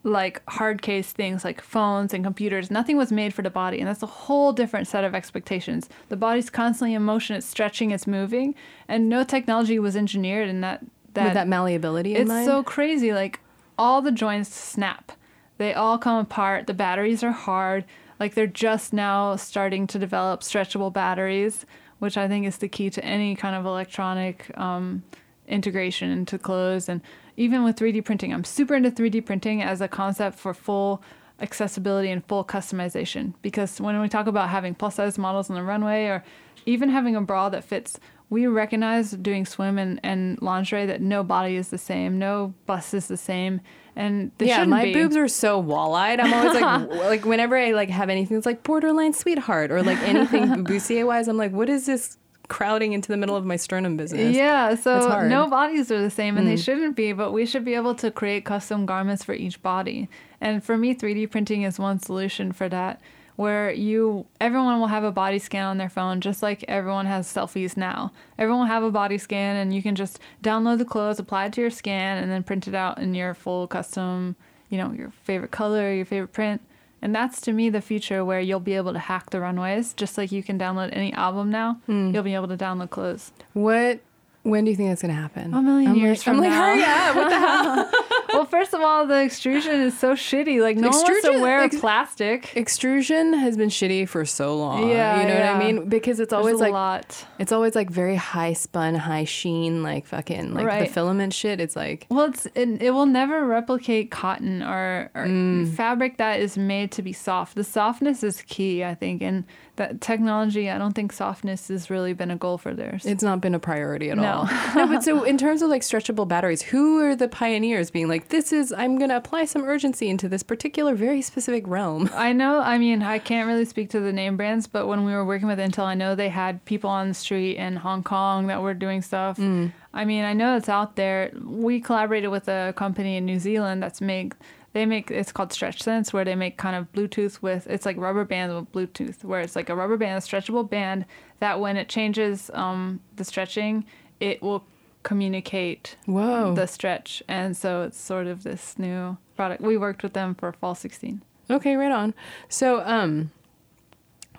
like hard case things like phones and computers. Nothing was made for the body, and that's a whole different set of expectations. The body's constantly in motion, it's stretching, it's moving, and no technology was engineered in that that, With that malleability in it's mind. so crazy. Like all the joints snap. They all come apart. The batteries are hard. Like they're just now starting to develop stretchable batteries, which I think is the key to any kind of electronic um, integration into clothes. And even with 3D printing, I'm super into 3D printing as a concept for full accessibility and full customization. Because when we talk about having plus size models on the runway or even having a bra that fits, we recognize doing swim and, and lingerie that no body is the same, no bust is the same, and they yeah, my be. boobs are so wall-eyed. I'm always like, like whenever I like have anything that's like borderline sweetheart or like anything bustier wise, I'm like, what is this crowding into the middle of my sternum business? Yeah, so. Mm. no bodies are the same and they shouldn't be, but we should be able to create custom garments for each body. And for me, 3D printing is one solution for that where you everyone will have a body scan on their phone just like everyone has selfies now. Everyone will have a body scan and you can just download the clothes, apply it to your scan and then print it out in your full custom, you know, your favorite color, your favorite print. And that's to me the future where you'll be able to hack the runways just like you can download any album now. Hmm. You'll be able to download clothes. What? When do you think that's gonna happen? A million I'm years like, from I'm like, now. hurry up! What the hell? well, first of all, the extrusion is so shitty. Like no one wants to wear ex- plastic. Extrusion has been shitty for so long. Yeah, you know yeah. what I mean? Because it's There's always a like lot. it's always like very high spun, high sheen, like fucking like the filament shit. It's like Well, it's it, it will never replicate cotton or, or Mm. fabric that is made to be soft. The softness is key, I think, and that technology. I don't think softness has really been a goal for theirs. It's not been a priority at No. all. no, but so in terms of like stretchable batteries, who are the pioneers being like, this is, I'm going to apply some urgency into this particular, very specific realm? I know. I mean, I can't really speak to the name brands, but when we were working with Intel, I know they had people on the street in Hong Kong that were doing stuff. Mm. I mean, I know it's out there. We collaborated with a company in New Zealand that's make they make it's called StretchSense, where they make kind of Bluetooth with it's like rubber band with Bluetooth, where it's like a rubber band, a stretchable band that when it changes um, the stretching, it will communicate Whoa. the stretch, and so it's sort of this new product. We worked with them for fall 16. Okay, right on. So, um,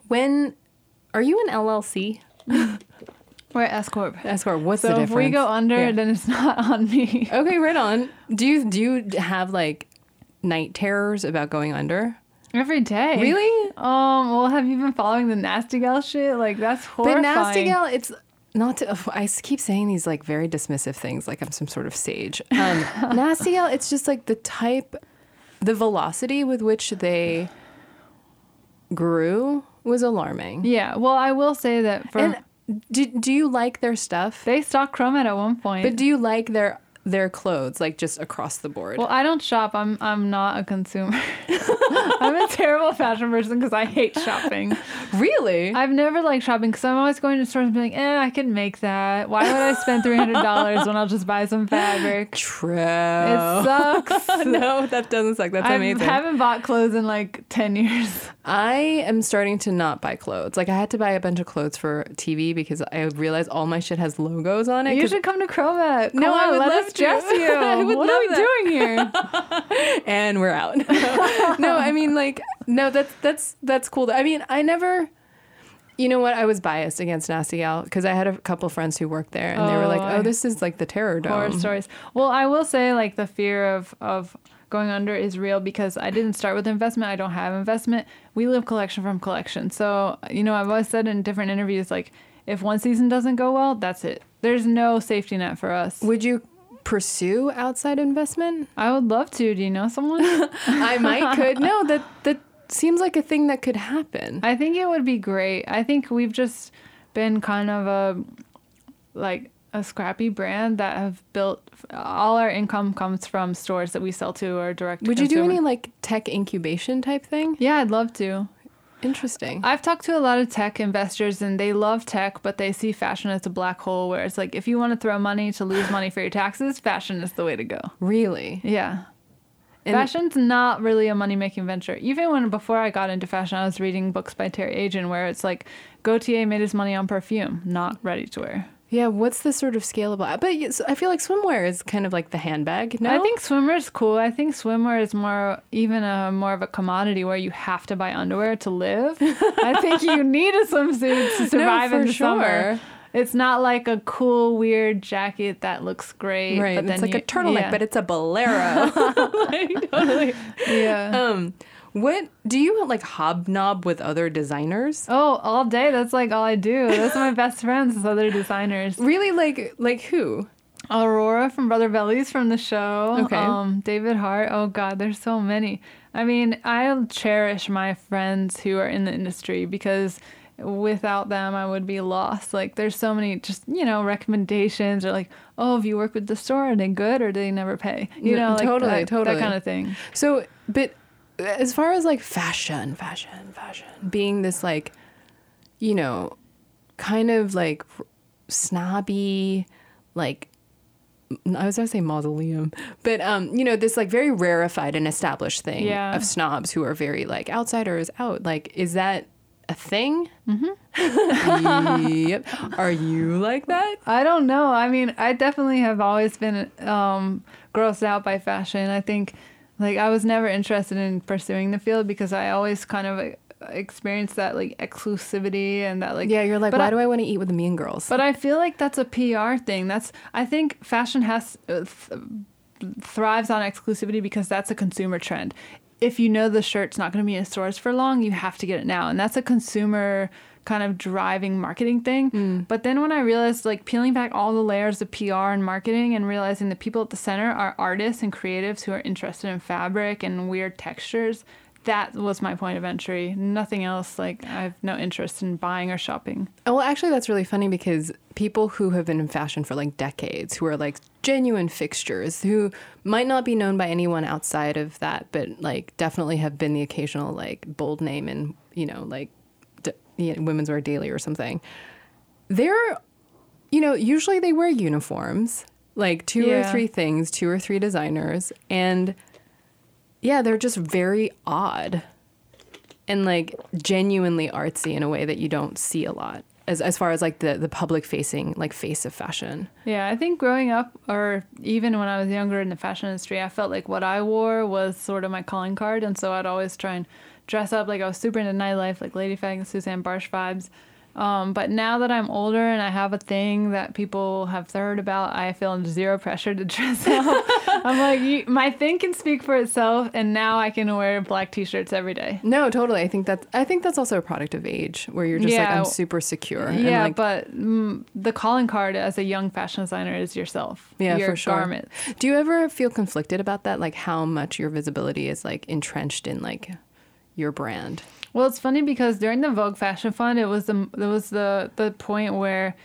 when are you an LLC? We're S corp. S corp. What's the So if we go under, Yeah. then it's not on me. Okay, right on. Do you do you have like night terrors about going under? Every day. Really? Um. Well, have you been following the Nasty Gal shit? Like that's horrifying. But nasty gal, it's not. To, I s- keep saying these like very dismissive things, like I'm some sort of sage. Um, nasty gal, it's just like the type, the velocity with which they grew was alarming. Yeah. Well, I will say that for And do do you like their stuff? they stocked Chromat at one point. But do you like their their clothes, like just across the board? well, I don't shop. I'm I'm not a consumer. I'm a terrible fashion person because I hate shopping. really? I've never liked shopping because I'm always going to stores and being like, eh, I can make that. Why would I spend three hundred dollars when I'll just buy some fabric? True. It sucks. no, that doesn't suck. That's I amazing. I haven't bought clothes in like ten years. I am starting to not buy clothes. Like I had to buy a bunch of clothes for TV because I realized all my shit has logos on it. You should come to Chromat. Come No, I would let love us to. dress you. I what are we that. doing here? and we're out. no, I mean like no, that's that's that's cool. I mean, I never you know what? I was biased against Nasty Gal because I had a couple friends who worked there and they were Oh, like, "Oh, this is like the terror dome." Horror stories. Well, I will say like the fear of of going under is real because I didn't start with investment. I don't have investment. We live collection from collection. So, you know, I've always said in different interviews like if one season doesn't go well, that's it. There's no safety net for us. Would you pursue outside investment? I would love to. Do you know someone? I might could. No, that that seems like a thing that could happen. I think it would be great. I think we've just been kind of a like a scrappy brand that have built all our income comes from stores that we sell to or direct. to Would you do any like tech incubation type thing? Yeah, I'd love to. Interesting. I've talked to a lot of tech investors and they love tech, but they see fashion as a black hole where it's like if you want to throw money to lose money for your taxes, fashion is the way to go. Really? Yeah. And- Fashion's not really a money making venture. Even when before I got into fashion, I was reading books by Teri Agins where it's like Gaultier made his money on perfume, not ready to wear. Yeah, what's the sort of scalable? But I feel like swimwear is kind of like the handbag. No, I think swimwear is cool. I think swimwear is more even a more of a commodity where you have to buy underwear to live. I think you need a swimsuit to survive in for the summer. sure. It's not like a cool weird jacket that looks great. right. But then it's like you, a turtleneck, yeah. but it's a bolero. like, totally. yeah. Um, what do you like hobnob with other designers? Oh, all day. That's like all I do. Those are my best friends, is other designers. Really, like like who? Aurora from Brother Vellies from the show. Okay. Um, David Hart. Oh God, there's so many. I mean, I cherish my friends who are in the industry because without them I would be lost. Like there's so many just, you know, recommendations or like, oh, if you work with the store, are they good or do they never pay? You know, like totally, that, totally. that kind of thing. So, but as far as like fashion, fashion, fashion, being this like, you know, kind of like snobby, like I was gonna say mausoleum, but um, you know, this like very rarefied and established thing Yeah. of snobs who are very like outsiders out. Like, is that a thing? Mm-hmm. yep. Are you like that? I don't know. I mean, I definitely have always been um, grossed out by fashion. I think, like, I was never interested in pursuing the field because I always kind of experienced that like exclusivity and that like Yeah, you're like, why I- do I want to eat with the mean girls? But I feel like that's a PR thing. That's I think fashion has uh, th- thrives on exclusivity because that's a consumer trend. If you know the shirt's not going to be in stores for long, you have to get it now, and that's a consumer kind of driving marketing thing. Mm. But then when I realized like peeling back all the layers of PR and marketing and realizing the people at the center are artists and creatives who are interested in fabric and weird textures, that was my point of entry. Nothing else. Like I have no interest in buying or shopping. Oh, Well, actually, that's really funny because people who have been in fashion for like decades, who are like genuine fixtures, who might not be known by anyone outside of that, but like definitely have been the occasional like bold name in, you know, like you know, Women's Wear Daily or something. They're, you know, usually they wear uniforms, like two or three things, two or three designers, and yeah, they're just very odd and like genuinely artsy in a way that you don't see a lot as as far as like the the public facing like face of fashion. Yeah, I think growing up, or even when I was younger in the fashion industry, I felt like what I wore was sort of my calling card, and so I'd always try and dress up like I was super into nightlife, like Ladyfag and Susanne Bartsch vibes. Um, but now that I'm older and I have a thing that people have heard about, I feel zero pressure to dress up. I'm like, you, my thing can speak for itself, and now I can wear black t-shirts every day. No, totally. I think that's I think that's also a product of age where you're just like I'm super secure. and, Yeah, like, but mm, the calling card as a young fashion designer is yourself. yeah, your for sure. garment. Do you ever feel conflicted about that? Like how much your visibility is like entrenched in like your brand? Well, it's funny because during the Vogue Fashion Fund, it was the it was the the point where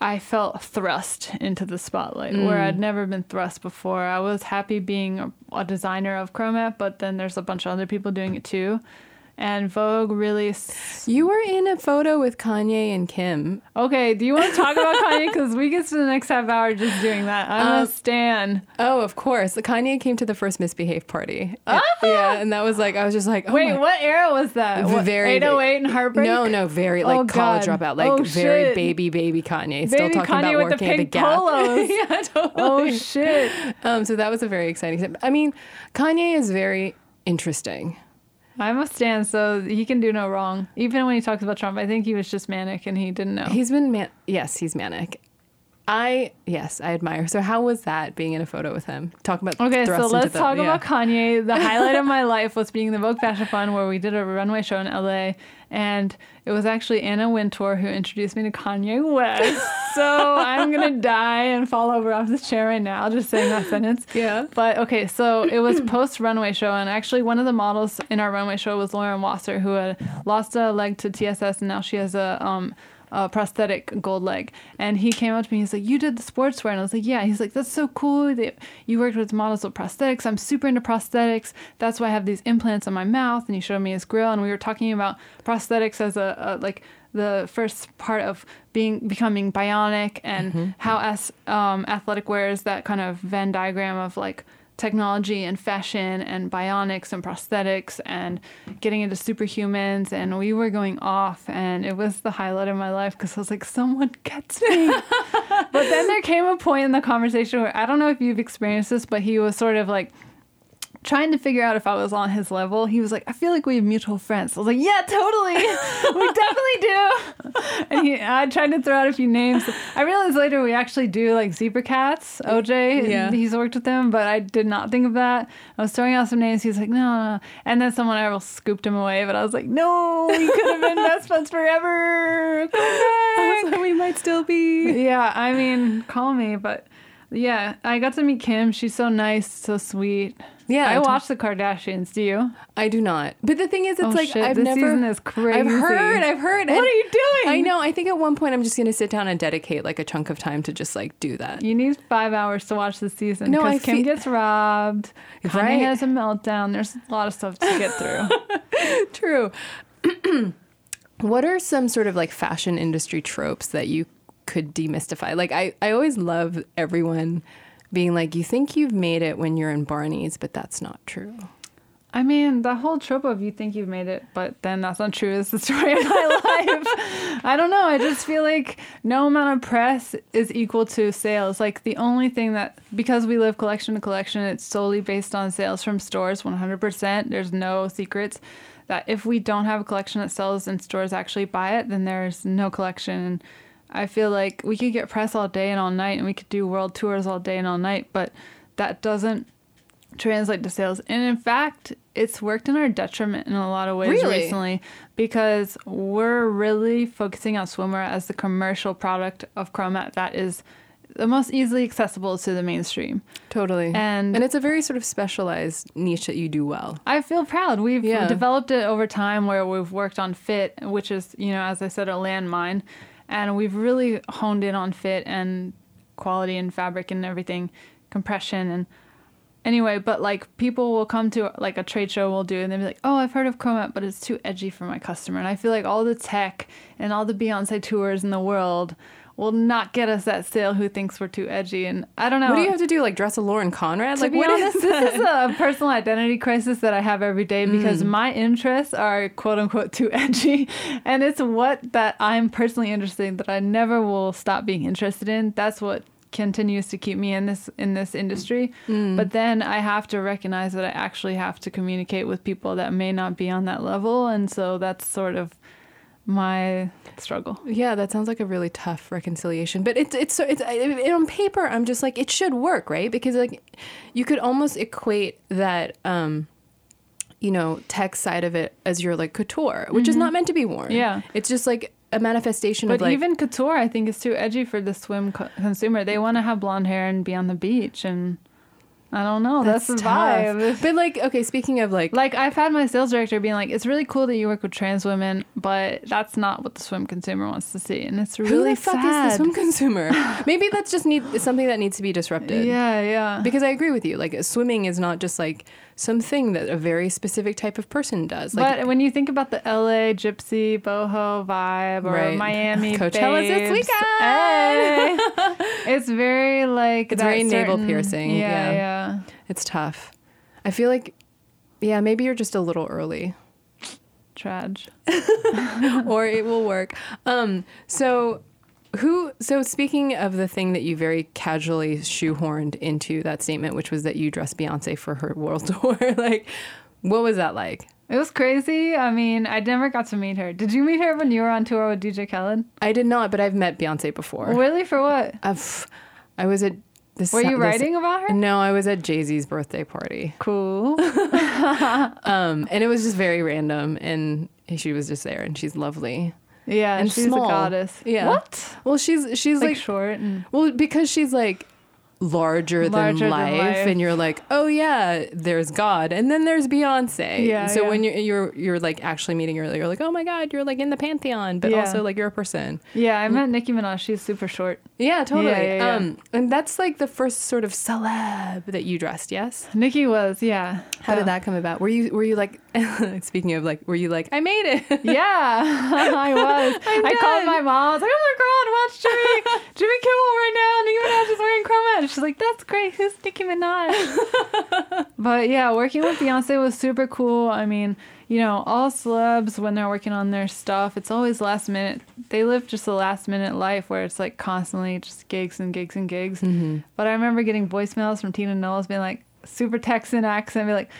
I felt thrust into the spotlight, where mm. I'd never been thrust before. I was happy being a, a designer of Chromat, but then there's a bunch of other people doing it too. And Vogue really. s- You were in a photo with Kanye and Kim. Okay, do you want to talk about Kanye? Because we get to the next half hour just doing that. I'm Um, a stan. Oh, of course. Kanye came to the first Missbehave party. Yeah, and that was like I was just like, oh Ah! Wait, my what era was that? What, very 808 and Heartbreak? No, no, very like Oh, college God. dropout, like Oh, very shit. baby, baby Kanye. Still Baby talking Kanye about with the working at the Gap. polos. yeah, totally. Oh, shit. Um, so that was a very exciting. step. I mean, Kanye is very interesting. I'm a stan, so he can do no wrong. Even when he talks about Trump, I think he was just manic and he didn't know. He's been man. Yes, he's manic. I yes, I admire. So how was that being in a photo with him? Talk about Okay, so let's the- talk yeah. about Kanye. The highlight of my life was being the Vogue Fashion Fund, where we did a runway show in LA, and it was actually Anna Wintour who introduced me to Kanye West. so I'm gonna die and fall over off this chair right now just saying that sentence. Yeah. But okay, so it was post runway show, and actually one of the models in our runway show was Lauren Wasser, who had lost a leg to TSS, and now she has a um a prosthetic gold leg. And he came up to me, he's like, "You did the sportswear," and I was like, "Yeah." He's like, "That's so cool you worked with models with prosthetics. I'm super into prosthetics. That's why I have these implants on my mouth." And he showed me his grill, and we were talking about prosthetics as a, a like the first part of being becoming bionic and how as um, athletic wear is that kind of Venn diagram of like technology and fashion and bionics and prosthetics and getting into superhumans and we were going off and it was the highlight of my life because I was like, someone gets me. but then there came a point in the conversation where I don't know if you've experienced this, but he was sort of like trying to figure out if I was on his level. He was like, I feel like we have mutual friends. I was like, yeah, totally. we definitely do. And he, I tried to throw out a few names. I realized later we actually do like Zebra Katz, OJ. Yeah. He's worked with them, but I did not think of that. I was throwing out some names. He was like, no, no, no. And then someone else scooped him away, but I was like, no, we could have been best friends forever. Come back. we might still be. Yeah, I mean, call me, but yeah, I got to meet Kim. She's so nice, so sweet. Yeah, I to- watch the Kardashians. Do you? I do not. But the thing is, it's Oh, like shit, I've this never. season is crazy. I've heard. I've heard. What are you doing? I know. I think at one point I'm just gonna sit down and dedicate like a chunk of time to just like do that. You need five hours to watch the season No, I Kim fe- gets robbed. Kanye Right. has a meltdown. There's a lot of stuff to get through. True. what are some sort of like fashion industry tropes that you could demystify? Like I, I always love everyone being like, you think you've made it when you're in Barney's, but that's not true. I mean, the whole trope of you think you've made it, but then that's not true is the story of my life. I don't know. I just feel like no amount of press is equal to sales. Like the only thing that, because we live collection to collection, it's solely based on sales from stores 100%. There's no secrets. That if we don't have a collection that sells and stores actually buy it, then there's no collection. I feel like we could get press all day and all night, and we could do world tours all day and all night, but that doesn't translate to sales. And in fact, it's worked in our detriment in a lot of ways Really? recently because we're really focusing on swimwear as the commercial product of Chromat that is the most easily accessible to the mainstream. Totally. And- and it's a very sort of specialized niche that you do well. I feel proud. We've Yeah. developed it over time where we've worked on fit, which is, you know, as I said, a landmine. And we've really honed in on fit and quality and fabric and everything, compression and anyway, but like people will come to like a trade show we'll do and they'll be like, Oh, I've heard of Chromat, but it's too edgy for my customer. And I feel like all the tech and all the Beyonce tours in the world will not get us that sale who thinks we're too edgy. And I don't know. What do you have to do? Like dress a Lauren Conrad? To like be what is honest, this is a personal identity crisis that I have every day because mm. my interests are quote unquote too edgy, and it's what that I'm personally interested in that I never will stop being interested in. That's what continues to keep me in this in this industry. Mm. But then I have to recognize that I actually have to communicate with people that may not be on that level, and so that's sort of my struggle. Yeah, that sounds like a really tough reconciliation. But it's it's so it's it, on paper. I'm just like it should work, right? Because like you could almost equate that, um, you know, tech side of it as your like couture, which is not meant to be worn. Mm-hmm. Yeah. it's just like a manifestation But of like even couture, I think, is too edgy for the swim co- consumer. They want to have blonde hair and be on the beach, and I don't know. That's, the tough. vibe. But like, okay, speaking of like, Like I've had my sales director being like, "It's really cool that you work with trans women, but that's not what the swim consumer wants to see," and it's really who the fuck sad. is the swim consumer? Maybe that's just need something that needs to be disrupted. Yeah, yeah. Because I agree with you. Like swimming is not just like something that a very specific type of person does. Like but when you think about the LA gypsy boho vibe or Right. Miami Coachella's this weekend. hey, it's very like It's that very navel piercing, Yeah, yeah. yeah. It's tough. I feel like, yeah, maybe you're just a little early, Trage. or it will work. Um, so who? So speaking of the thing that you very casually shoehorned into that statement, which was that you dressed Beyonce for her world tour, like, what was that like? It was crazy. I mean, I never got to meet her. Did you meet her when you were on tour with DJ Khaled? I did not, but I've met Beyonce before. Really? For what? I've, I was at this. Were you this- writing about her? No, I was at Jay Z's birthday party. Cool. Um, and it was just very random, and she was just there, and she's lovely. Yeah, And she's small. a goddess. Yeah. What? Well, she's she's Like, like, short and well because she's like larger, Larger than, than life, life. and you're like, oh yeah, there's God, and then there's Beyonce. Yeah, So yeah. when you're you're you're like actually meeting her, you're like, oh my God, you're like in the pantheon, but Yeah. also like you're a person. yeah, I met Nicki Minaj. She's super short. Yeah, totally. Um, and that's like the first sort of celeb that you dressed. Yes. Nicki was, yeah. How did that come about? Were you were you like speaking of like were you like I made it? Yeah, I was. I'm called my mom. I was like, "Oh my god, watch Jimmy, Jimmy Kimmel right now. Nicki Minaj is wearing Chromat." She's like, "That's great. Who's Nicki Minaj?" but yeah, working with Beyonce was super cool. I mean, you know, all celebs when they're working on their stuff, it's always last minute. They live just a last minute life where it's like constantly just gigs and gigs and gigs. Mm-hmm. But I remember getting voicemails from Tina Knowles being like super Texan accent, be like,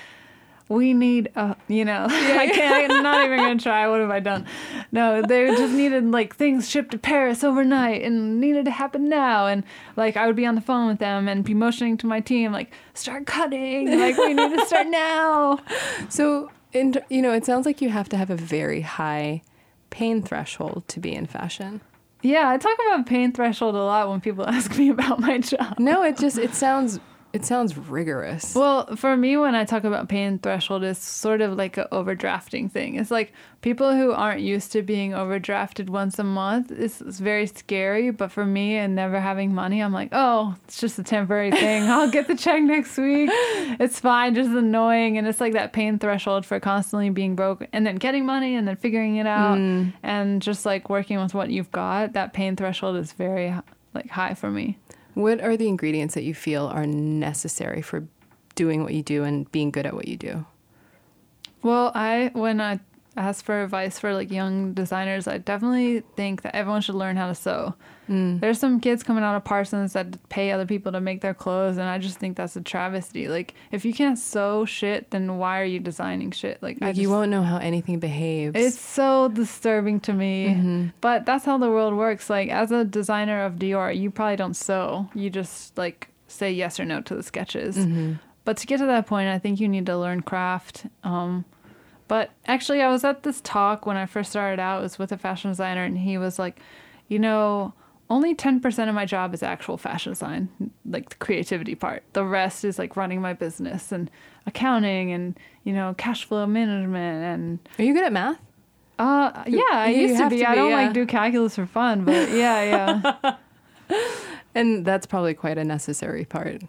"We need a," you know, I can't. I'm not even gonna try. What have I done? No, they just needed like things shipped to Paris overnight and needed to happen now. And like I would be on the phone with them and be motioning to my team like, "Start cutting! Like we need to start now." So, in, you know, it sounds like you have to have a very high pain threshold to be in fashion. Yeah, I talk about pain threshold a lot when people ask me about my job. No, it just it sounds it sounds rigorous. Well, for me, when I talk about pain threshold, it's sort of like an overdrafting thing. It's like people who aren't used to being overdrafted once a month, it's, it's very scary. But for me and never having money, I'm like, oh, it's just a temporary thing. I'll get the check next week. It's fine, just annoying. And it's like that pain threshold for constantly being broke and then getting money and then figuring it out mm. and just like working with what you've got. That pain threshold is very like high for me. What are the ingredients that you feel are necessary for doing what you do and being good at what you do? Well, I when I ask for advice for like young designers, I definitely think that everyone should learn how to sew. Mm. There's some kids coming out of Parsons that pay other people to make their clothes, and I just think that's a travesty. Like, if you can't sew shit, then why are you designing shit? Like, Like just, you won't know how anything behaves. It's so disturbing to me. Mm-hmm. But that's how the world works. Like, as a designer of Dior, you probably don't sew. You just like say yes or no to the sketches. Mm-hmm. But to get to that point, I think you need to learn craft. Um, but actually, I was at this talk when I first started out. It was with a fashion designer, and he was like, you know, only 10% of my job is actual fashion design, like the creativity part. The rest is like running my business and accounting and, you know, cash flow management and Are you good at math? uh, yeah, I You used to be. to I don't yeah. like do calculus for fun, but yeah, yeah, And that's probably quite a necessary part.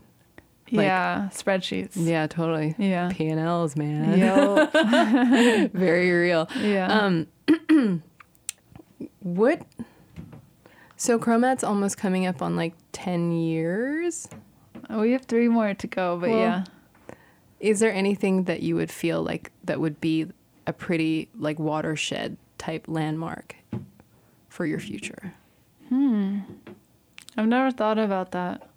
Like- yeah. Spreadsheets. Yeah, totally. Yeah. P and Ls, man. Yo, Very real. yeah. Um, what? So Chromat's almost coming up on like ten years. we have three more to go, but Well, yeah. Is there anything that you would feel like that would be a pretty like watershed type landmark for your future? Hmm. I've never thought about that.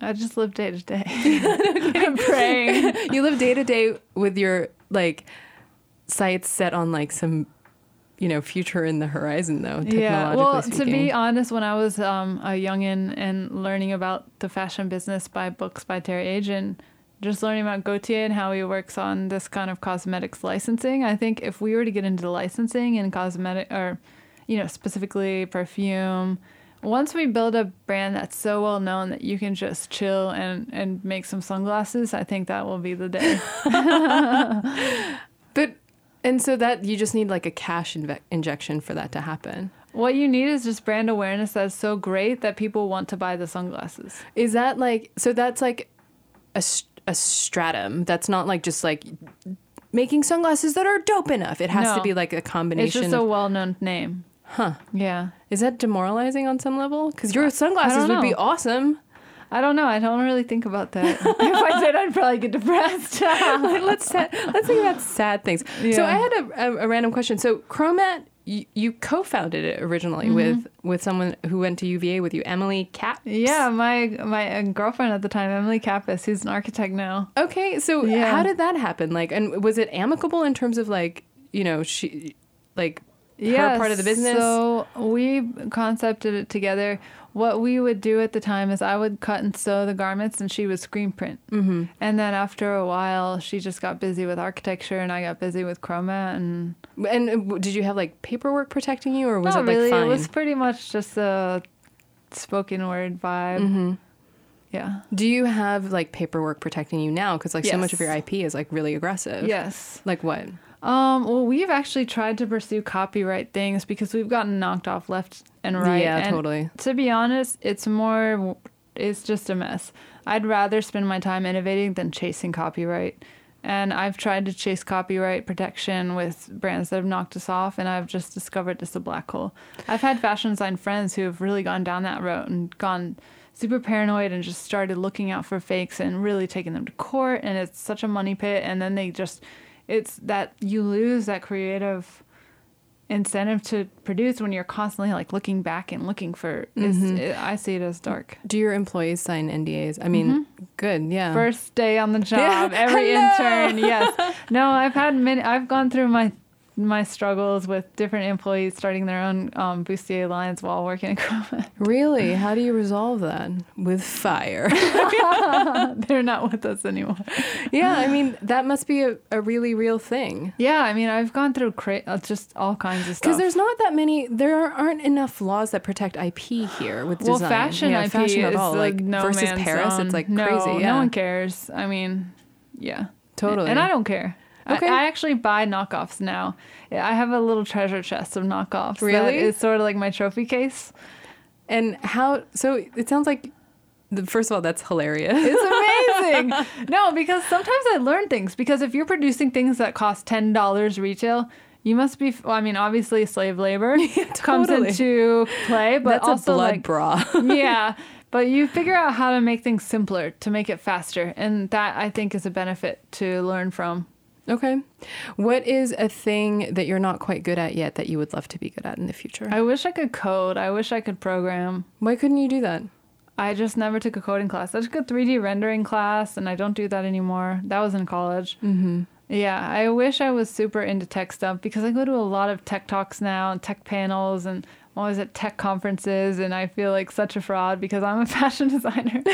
I just live day to day. I'm praying. you live day to day with your like sights set on like some you know future in the horizon though technologically Yeah. Well, speaking. to be honest, when I was um, a youngin and learning about the fashion business by books by Teri Agins, just learning about Gaultier and how he works on this kind of cosmetics licensing, I think if we were to get into licensing and cosmetic or, you know, specifically perfume, once we build a brand that's so well known that you can just chill and, and make some sunglasses, I think that will be the day. but and so that you just need like a cash inve- injection for that to happen what you need is just brand awareness that's so great that people want to buy the sunglasses. is that like so that's like a a stratum that's not like just like making sunglasses that are dope enough it has to be like a combination. It's just a well-known name. huh Yeah. is that demoralizing on some level because your sunglasses would be awesome I don't know. I don't really think about that. if I did, I'd probably get depressed. let's let's think about sad things. So I had a, a, a random question. So Chromat, you, you co-founded it originally Mm-hmm. with with someone who went to UVA with you, Emily Cap. yeah, my my uh, girlfriend at the time, Emily Kappas, who's an architect now. Okay, so Yeah. how did that happen? Like, and was it amicable in terms of like, you know, she, like, her part of the business? So we concepted it together. What we would do at the time is I would cut and sew the garments, and she would screen print. Mm-hmm. And then after a while, she just got busy with architecture, and I got busy with Chromat. And and uh, did you have like paperwork protecting you, or was not it like really. fine? It was pretty much just a spoken word vibe. Mm-hmm. Yeah. Do you have like paperwork protecting you now? Because like so much of your IP is like really aggressive. Yes. Like what? Um, well, we've actually tried to pursue copyright things because we've gotten knocked off left and right. Yeah, and totally. To be honest, it's more, it's just a mess. I'd rather spend my time innovating than chasing copyright. And I've tried to chase copyright protection with brands that have knocked us off, and I've just discovered it's a black hole. I've had fashion design friends who have really gone down that road and gone super paranoid and just started looking out for fakes and really taking them to court. And it's such a money pit. And then they just, it's that you lose that creative incentive to produce when you're constantly like looking back and looking for. It's, it, I see it as dark. Do your employees sign NDAs? I mean, good, yeah. Mm-hmm. First day on the job, every Hello. intern, yes. No, I've had many. I've gone through my my struggles with different employees starting their own um, bustier lines while working at Chromat. Really? How do you resolve that? With fire. They're not with us anymore. yeah, I mean, that must be a, a really real thing. Yeah, I mean, I've gone through cra- uh, just all kinds of stuff. Because there's not that many, there aren't enough laws that protect IP here with well, design. fashion yeah, IP fashion is at all. like Like no versus man's Paris, zone. it's like no, crazy. Yeah, No one cares. I mean, yeah, totally. and I don't care. I- Okay. I, actually buy knockoffs now. I have a little treasure chest of knockoffs. Really? It's sort of like my trophy case. And how? So it sounds like, first of all, that's hilarious. It's amazing. no, because sometimes I learn things. Because if you're producing things that cost ten dollars retail, you must be. Well, I mean, obviously, slave labor comes totally. into play, but that's also a blood like, bra. yeah. But you figure out how to make things simpler to make it faster, and that I think is a benefit to learn from. Okay. What is a thing that you're not quite good at yet that you would love to be good at in the future? I wish I could code. I wish I could program. Why couldn't you do that? I just never took a coding class. I took a 3D rendering class, and I don't do that anymore. That was in college. Mm-hmm. Yeah, I wish I was super into tech stuff because I go to a lot of tech talks now and tech panels, and I'm always at tech conferences, and I feel like such a fraud because I'm a fashion designer.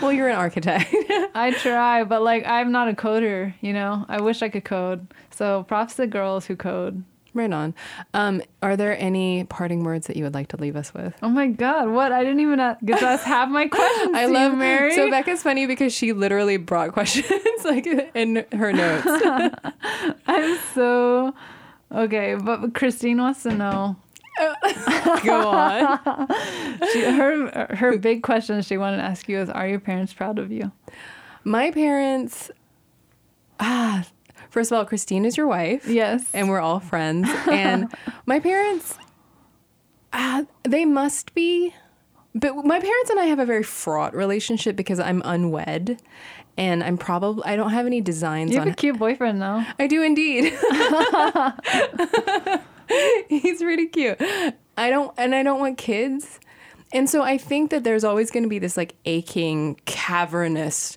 Well, you're an architect. I try, but like I'm not a coder, you know. I wish I could code. So props to girls who code. right on. Um, are there any parting words that you would like to leave us with? Oh my god, what? I didn't even get to have my questions. I love you, Mary. So Becca's funny because she literally brought questions like in her notes. I'm so okay, but Christine wants to know. Go on. She, her her big question she wanted to ask you is, are your parents proud of you? My parents. Ah, first of all, Christine is your wife. Yes. and we're all friends. And my parents, uh, they must be, but my parents and I have a very fraught relationship because I'm unwed, and I'm probably I don't have any designs you have on. a cute boyfriend though. I do indeed. He's really cute. I don't, and I don't want kids. And so I think that there's always going to be this like aching, cavernous,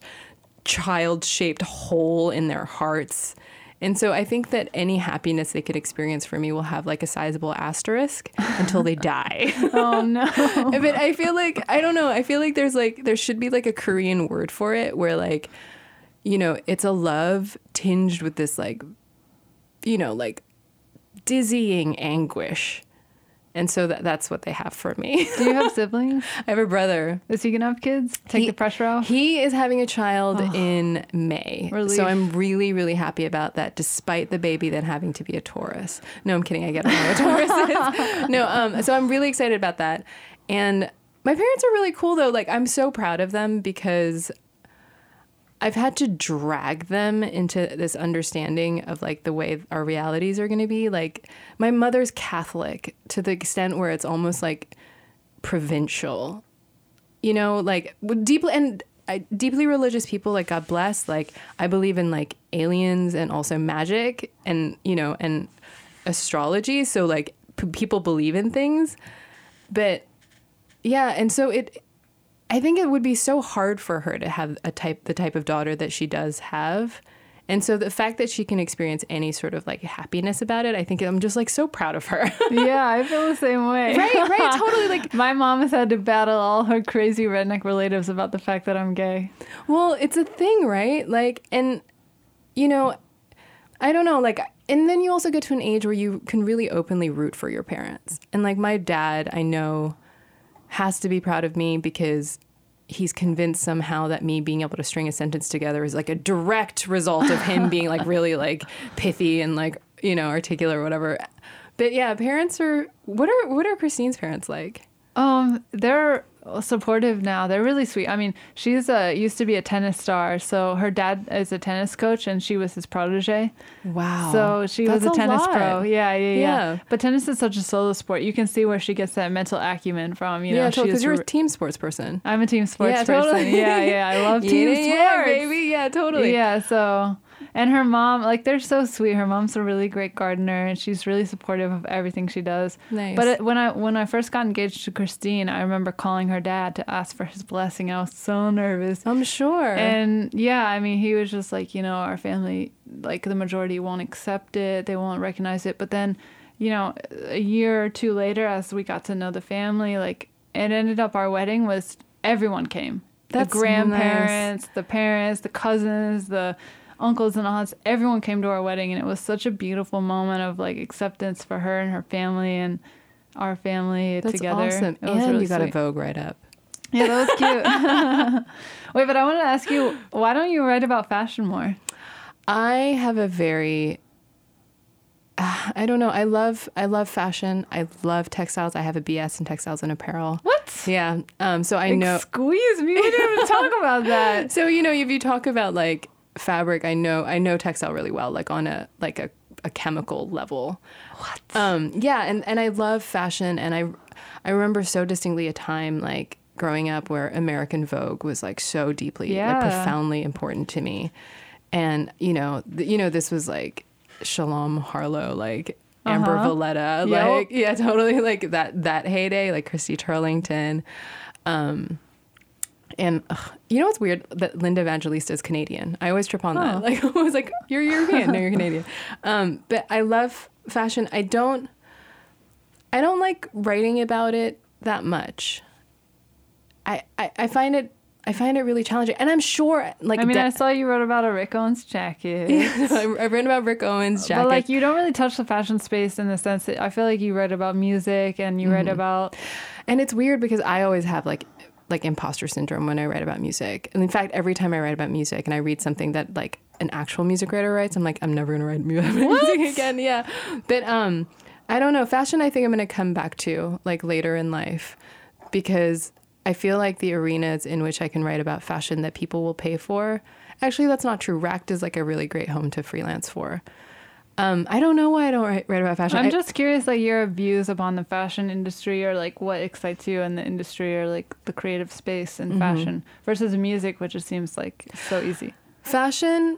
child shaped hole in their hearts. And so I think that any happiness they could experience for me will have like a sizable asterisk until they die. Oh no. but I feel like I don't know. I feel like there's like there should be like a Korean word for it where like you know, it's a love tinged with this like you know, like dizzying anguish. And so that that's what they have for me. Do you have siblings? I have a brother. Is he gonna have kids? Take He- the pressure off. He is having a child in May. Relief. So I'm really, really happy about that, despite the baby then having to be a Taurus. No, I'm kidding. I get what a Taurus is. No, um, so I'm really excited about that. And my parents are really cool though. Like I'm so proud of them because I've had to drag them into this understanding of like the way our realities are going to be. Like my mother's Catholic to the extent where it's almost like provincial. You know, like deeply and I, deeply religious people like God bless, like I believe in like aliens and also magic and you know and astrology, so like p- people believe in things. But yeah, and so it I think it would be so hard for her to have a type the type of daughter that she does have. And so the fact that she can experience any sort of like happiness about it, I think I'm just like so proud of her. yeah, I feel the same way. right, right, totally like My mom has had to battle all her crazy redneck relatives about the fact that I'm gay. Well, it's a thing, right? Like, and you know, I don't know, like, and then you also get to an age where you can really openly root for your parents. And like, my dad, I know, has to be proud of me because he's convinced somehow that me being able to string a sentence together is like a direct result of him being like really like pithy and like you know articulate or whatever. But yeah, parents are what are what are Christine's parents like? Um, they're supportive now. They're really sweet. I mean, she's a used to be a tennis star, so her dad is a tennis coach, and she was his protege. Wow. So she That's was a tennis lot. pro. Yeah, yeah, yeah, Yeah. But tennis is such a solo sport. You can see where she gets that mental acumen from. You know, yeah, totally. Because you're re- a team sports person. I'm a team sports yeah, person. totally. Yeah, yeah. I love team yeah, sports. yeah, baby. Yeah, totally. Yeah, so and her mom, like they're so sweet. Her mom's a really great gardener, and she's really supportive of everything she does. Nice. But it, when I when I first got engaged to Christine, I remember calling her dad to ask for his blessing. I was so nervous. I'm sure. And yeah, I mean, he was just like, you know, our family, like the majority won't accept it, they won't recognize it. But then, you know, a year or two later, as we got to know the family, like it ended up our wedding was everyone came. That's the grandparents, the parents, the cousins, the uncles and aunts, everyone came to our wedding, and it was such a beautiful moment of like acceptance for her and her family and our family That's together. awesome. It was And really you got a. Vogue right up. Yeah, that was cute. Wait, but I want to ask you, why don't you write about fashion more? I have a very uh, I don't know. I love I love fashion. I love textiles. I have a BS in textiles and apparel. What? Yeah. Um so I know Squeeze me. We didn't even talk about that. So you know, if you talk about like fabric, I know I know textile really well, like on a like a, a chemical level. What? Um, yeah, and, and I love fashion, and I I remember so distinctly a time like growing up where American Vogue was like so deeply, Yeah. like profoundly important to me, and you know, th- you know, this was like Shalom Harlow, like. Amber Uh-huh. Valletta, Yep. like yeah, totally like that that heyday, like Christy Turlington, um, and ugh, you know what's weird? That Linda Evangelista is Canadian. I always trip on Oh. that. Like I was like, you're European. no, you're Canadian. Um, but I love fashion. I don't. I don't like writing about it that much. I I, I find it. I find it really challenging, and I'm sure, like, I mean, de- I saw you wrote about a Rick Owens jacket. I, I've written about Rick Owens' jacket. But like you don't really touch the fashion space in the sense that I feel like you write about music and you Mm-hmm. write about And it's weird because I always have like like imposter syndrome when I write about music. And in fact, every time I write about music and I read something that like an actual music writer writes, I'm like, I'm never gonna write music again. Yeah. But um I don't know. Fashion I think I'm gonna come back to like later in life because I feel like the arenas in which I can write about fashion that people will pay for. Actually, that's not true. Racked is like a really great home to freelance for. Um, I don't know why I don't write, write about fashion. I'm I- just curious, like your views upon the fashion industry, or like what excites you in the industry, or like the creative space Mm-hmm. in fashion versus music, which it seems like so easy. Fashion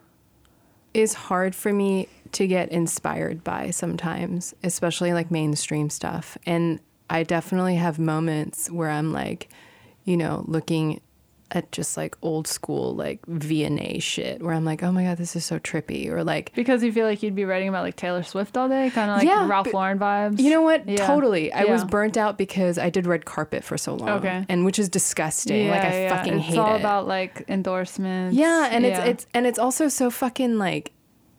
is hard for me to get inspired by sometimes, especially like mainstream stuff. And I definitely have moments where I'm like, you know, looking at just like old school like V&A shit where I'm like, "Oh my god, this is so trippy." Or like Because you feel like you'd be writing about like Taylor Swift all day, kind of like Yeah, Ralph Lauren vibes. You know what? Yeah. Totally. I was burnt out because I did red carpet for so long. Okay. And which is disgusting. like I yeah. fucking it's hate it. It's all about like endorsements. Yeah, and Yeah. it's it's and it's also so fucking like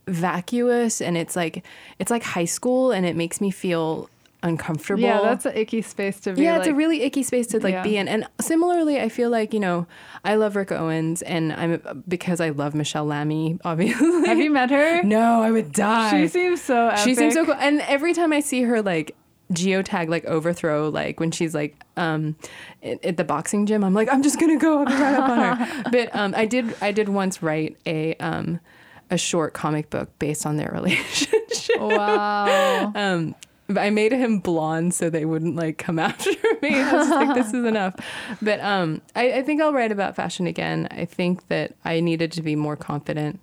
vacuous and it's like it's like high school and it makes me feel uncomfortable. yeah, that's an icky space to be. yeah, like, it's a really icky space to like Yeah. be in. And similarly, I feel like, you know, I love Rick Owens and I'm because I love Michèle Lamy, obviously. Have you met her? No, I would die. She seems so. Epic. She seems so cool. And every time I see her like geotag like overthrow like when she's like um at, the boxing gym I'm like I'm just gonna go I'll be right up on her but um I did I did once write a um a short comic book based on their relationship Wow. um I made him blonde so they wouldn't like come after me. I was like, this is enough. But um, I, I think I'll write about fashion again. I think that I needed to be more confident.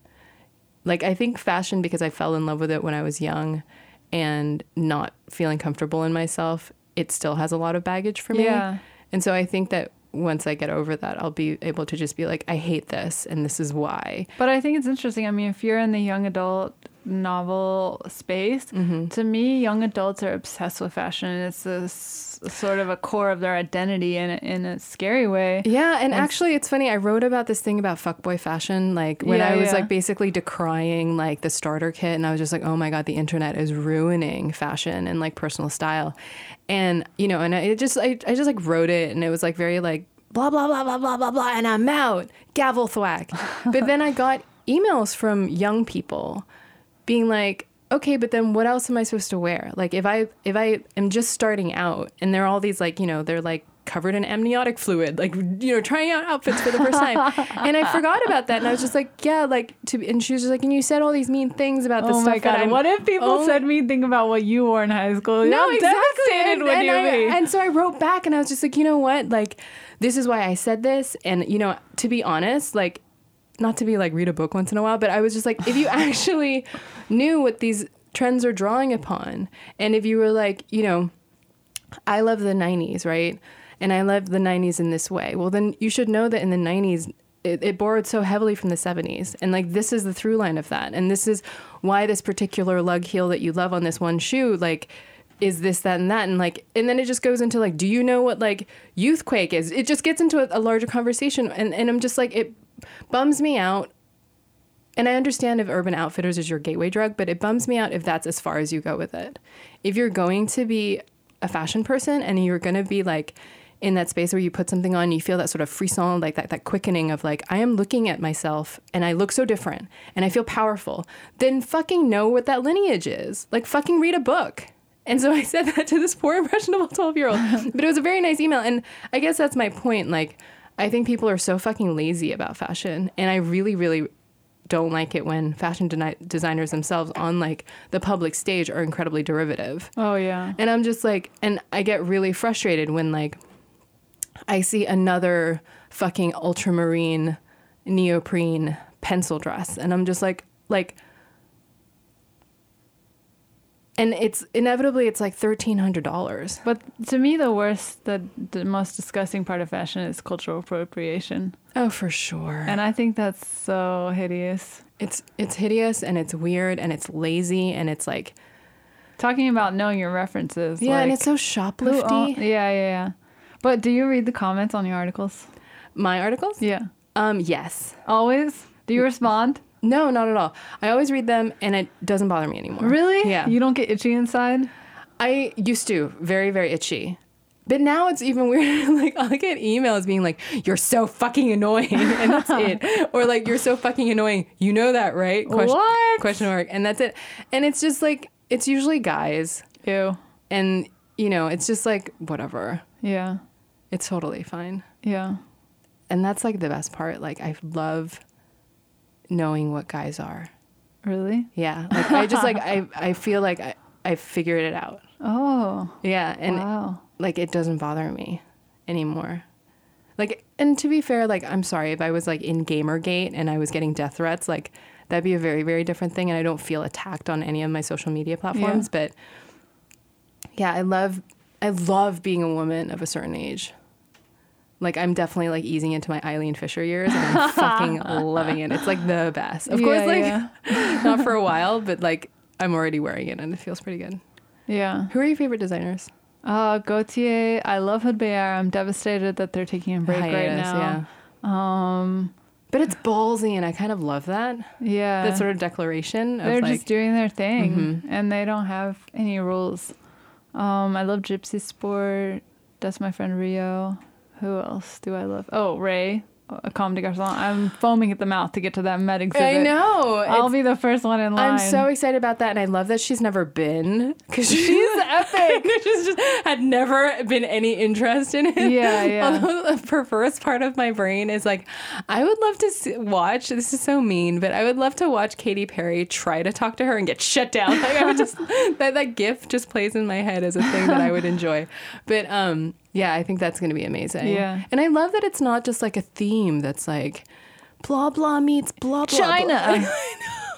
Like I think fashion because I fell in love with it when I was young, and not feeling comfortable in myself. It still has a lot of baggage for me. Yeah. And so I think that once I get over that, I'll be able to just be like, I hate this, and this is why. But I think it's interesting. I mean, if you're in the young adult novel space, Mm-hmm. to me, young adults are obsessed with fashion. It's a sort of a core of their identity in a, in a scary way. Yeah, and And- actually, it's funny. I wrote about this thing about fuckboy fashion, like when I was yeah. like basically decrying like the starter kit, and I was just like, oh my god, the internet is ruining fashion and like personal style, and you know, and I it just I, I just like wrote it, and it was like very like blah blah blah blah blah blah blah, and I'm out, gavel thwack. but then I got emails from young people being like okay but then what else am i supposed to wear like if i if i am just starting out and there are all these like you know they're like covered in amniotic fluid, like you know, trying out outfits for the first time. and I forgot about that, and I was just like, yeah, like to. And she was just like, and you said all these mean things about the Oh stuff my god! What if people only- said me think about what you wore in high school? no, I'm exactly. And, and I- and so I wrote back and I was just like, you know what? Like, this is why I said this. And, you know, to be honest, like, not to be like read a book once in a while, but I was just like, if you actually knew what these trends are drawing upon, and if you were like, you know, I love the 90s, right? And I love the 90s in this way. Well, then you should know that in the 90s, it, it borrowed so heavily from the 70s. And like, this is the through line of that. And this is why this particular lug heel that you love on this one shoe, like, is this, that, and that. And like, and then it just goes into like, do you know what like youthquake is? It just gets into a, a larger conversation. And, and I'm just like, it bums me out and I understand if Urban Outfitters is your gateway drug, but it bums me out if that's as far as you go with it. If you're going to be a fashion person and you're going to be like in that space where you put something on, you feel that sort of frisson, like that, that quickening of like, I am looking at myself and I look so different and I feel powerful, then fucking know what that lineage is. Like, fucking read a book. And so I said that to this poor impressionable 12 year old. But it was a very nice email. And I guess that's my point. Like, I think people are so fucking lazy about fashion. And I really, really don't like it when fashion deni- designers themselves on like the public stage are incredibly derivative. oh yeah. And I'm just like, and I get really frustrated when like I see another fucking ultramarine neoprene pencil dress, and I'm just like, like, and it's inevitably it's like thirteen hundred dollars. But to me, the worst, the, the most disgusting part of fashion is cultural appropriation. Oh, for sure. And I think that's so hideous. it's it's hideous and it's weird and it's lazy and it's like Talking about knowing your references. yeah, and it's so shoplifty. own- yeah, yeah, yeah. But do you read the comments on your articles? My articles? Yeah. Um, yes. Always? Do you respond? No, not at all. I always read them and it doesn't bother me anymore. Really? Yeah. You don't get itchy inside? I used to, very, very itchy. But now it's even weird. like I'll get emails being like, "You're so fucking annoying," and that's it. Or like, "You're so fucking annoying." You know that, right? Question, What? Question mark. And that's it. And it's just like it's usually guys, Ew. and you know, it's just like whatever. Yeah. It's totally fine. Yeah. And that's like the best part. Like I love knowing what guys are. Really? Yeah. Like I just like I I feel like I I figured it out. Oh. Yeah. And wow. like it doesn't bother me anymore. Like, and to be fair, like I'm sorry if I was like in Gamergate and I was getting death threats, like that'd be a very, very different thing. And I don't feel attacked on any of my social media platforms. But yeah, I love, I love being a woman of a certain age. Like I'm definitely like easing into my Eileen Fisher years, and I'm fucking loving it. It's like the best. Of course, like yeah. not for a while, but like I'm already wearing it, and it feels pretty good. Yeah. Who are your favorite designers? Uh, Gaultier, I love Hood I'm devastated that they're taking a break right Hiatus, now. Um, But it's ballsy, and I kind of love that. yeah. That sort of declaration of they're like, Mm-hmm. just doing their thing and they don't have any rules. Um, I love Gypsy Sport. That's my friend Rio. Who else do I love? Oh, Rei. A Comme des Garçons. I'm foaming at the mouth to get to that Met exhibit. I know. I'll be the first one in line. I'm so excited about that, and I love that she's never been because she's epic. she's just had never been any interest in it. Yeah, yeah. Although the perverse part of my brain is like, I would love to see, watch. This is so mean, but I would love to watch Katy Perry try to talk to her and get shut down. Like I would just that that gif just plays in my head as a thing that I would enjoy. But um, yeah, I think that's going to be amazing. Yeah. and I love that it's not just like a theme that's like. Blah blah meets blah blah. China. blah.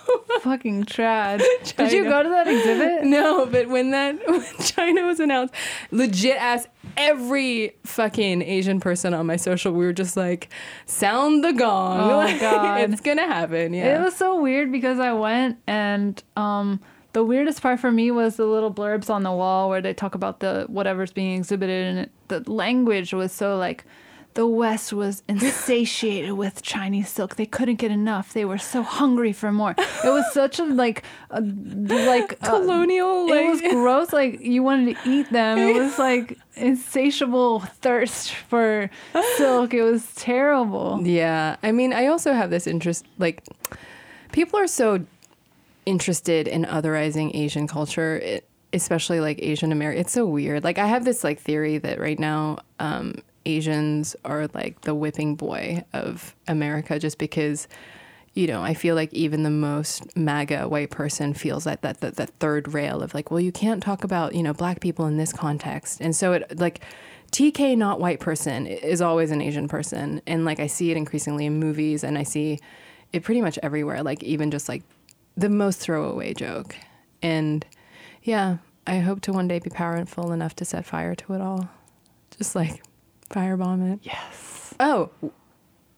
Fucking trash. Did you go to that exhibit? No, but when that when China was announced, legit asked every fucking Asian person on my social, we were just like, sound the gong. Oh, Like, God. It's gonna happen. Yeah. It was so weird because I went and um the weirdest part for me was the little blurbs on the wall where they talk about the whatever's being exhibited and it, the language was so like the West was insatiated with Chinese silk. They couldn't get enough. They were so hungry for more. It was such a like, a, like Colonial, like it was gross. Like you wanted to eat them. It was like insatiable thirst for silk. It was terrible. Yeah. I mean, I also have this interest like people are so interested in otherizing Asian culture. It, especially like Asian American. It's so weird. Like I have this like theory that right now um, Asians are like the whipping boy of America, just because you know I feel like even the most MAGA white person feels that that that, that third rail of like, well, you can't talk about you know black people in this context, and so it like. TK not white person is always an Asian person and like I see it increasingly in movies and I see it pretty much everywhere like even just like the most throwaway joke and yeah, I hope to one day be powerful enough to set fire to it all. Just like firebomb it. Yes. Oh,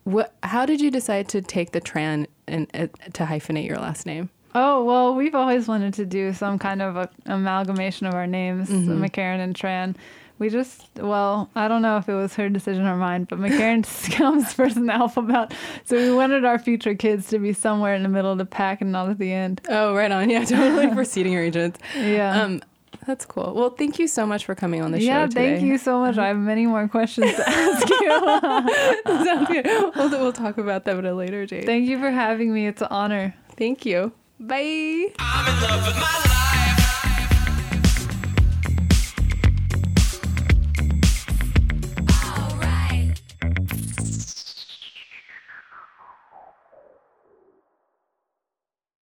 what? How did you decide to take the Tran and uh, to hyphenate your last name? Oh, well, we've always wanted to do some kind of a, amalgamation of our names, McCharen and Tran. We just, well, I don't know if it was her decision or mine, but McCharen just comes first in the alphabet. So we wanted our future kids to be somewhere in the middle of the pack and not at the end. Oh, right on. Yeah, totally for seating arrangements. Yeah. Um, that's cool. Well, thank you so much for coming on the show yeah, thank you so much. I have many more questions to ask you. Sounds good. We'll, we'll talk about them at a later date. Thank you for having me. It's an honor. Thank you. Bye.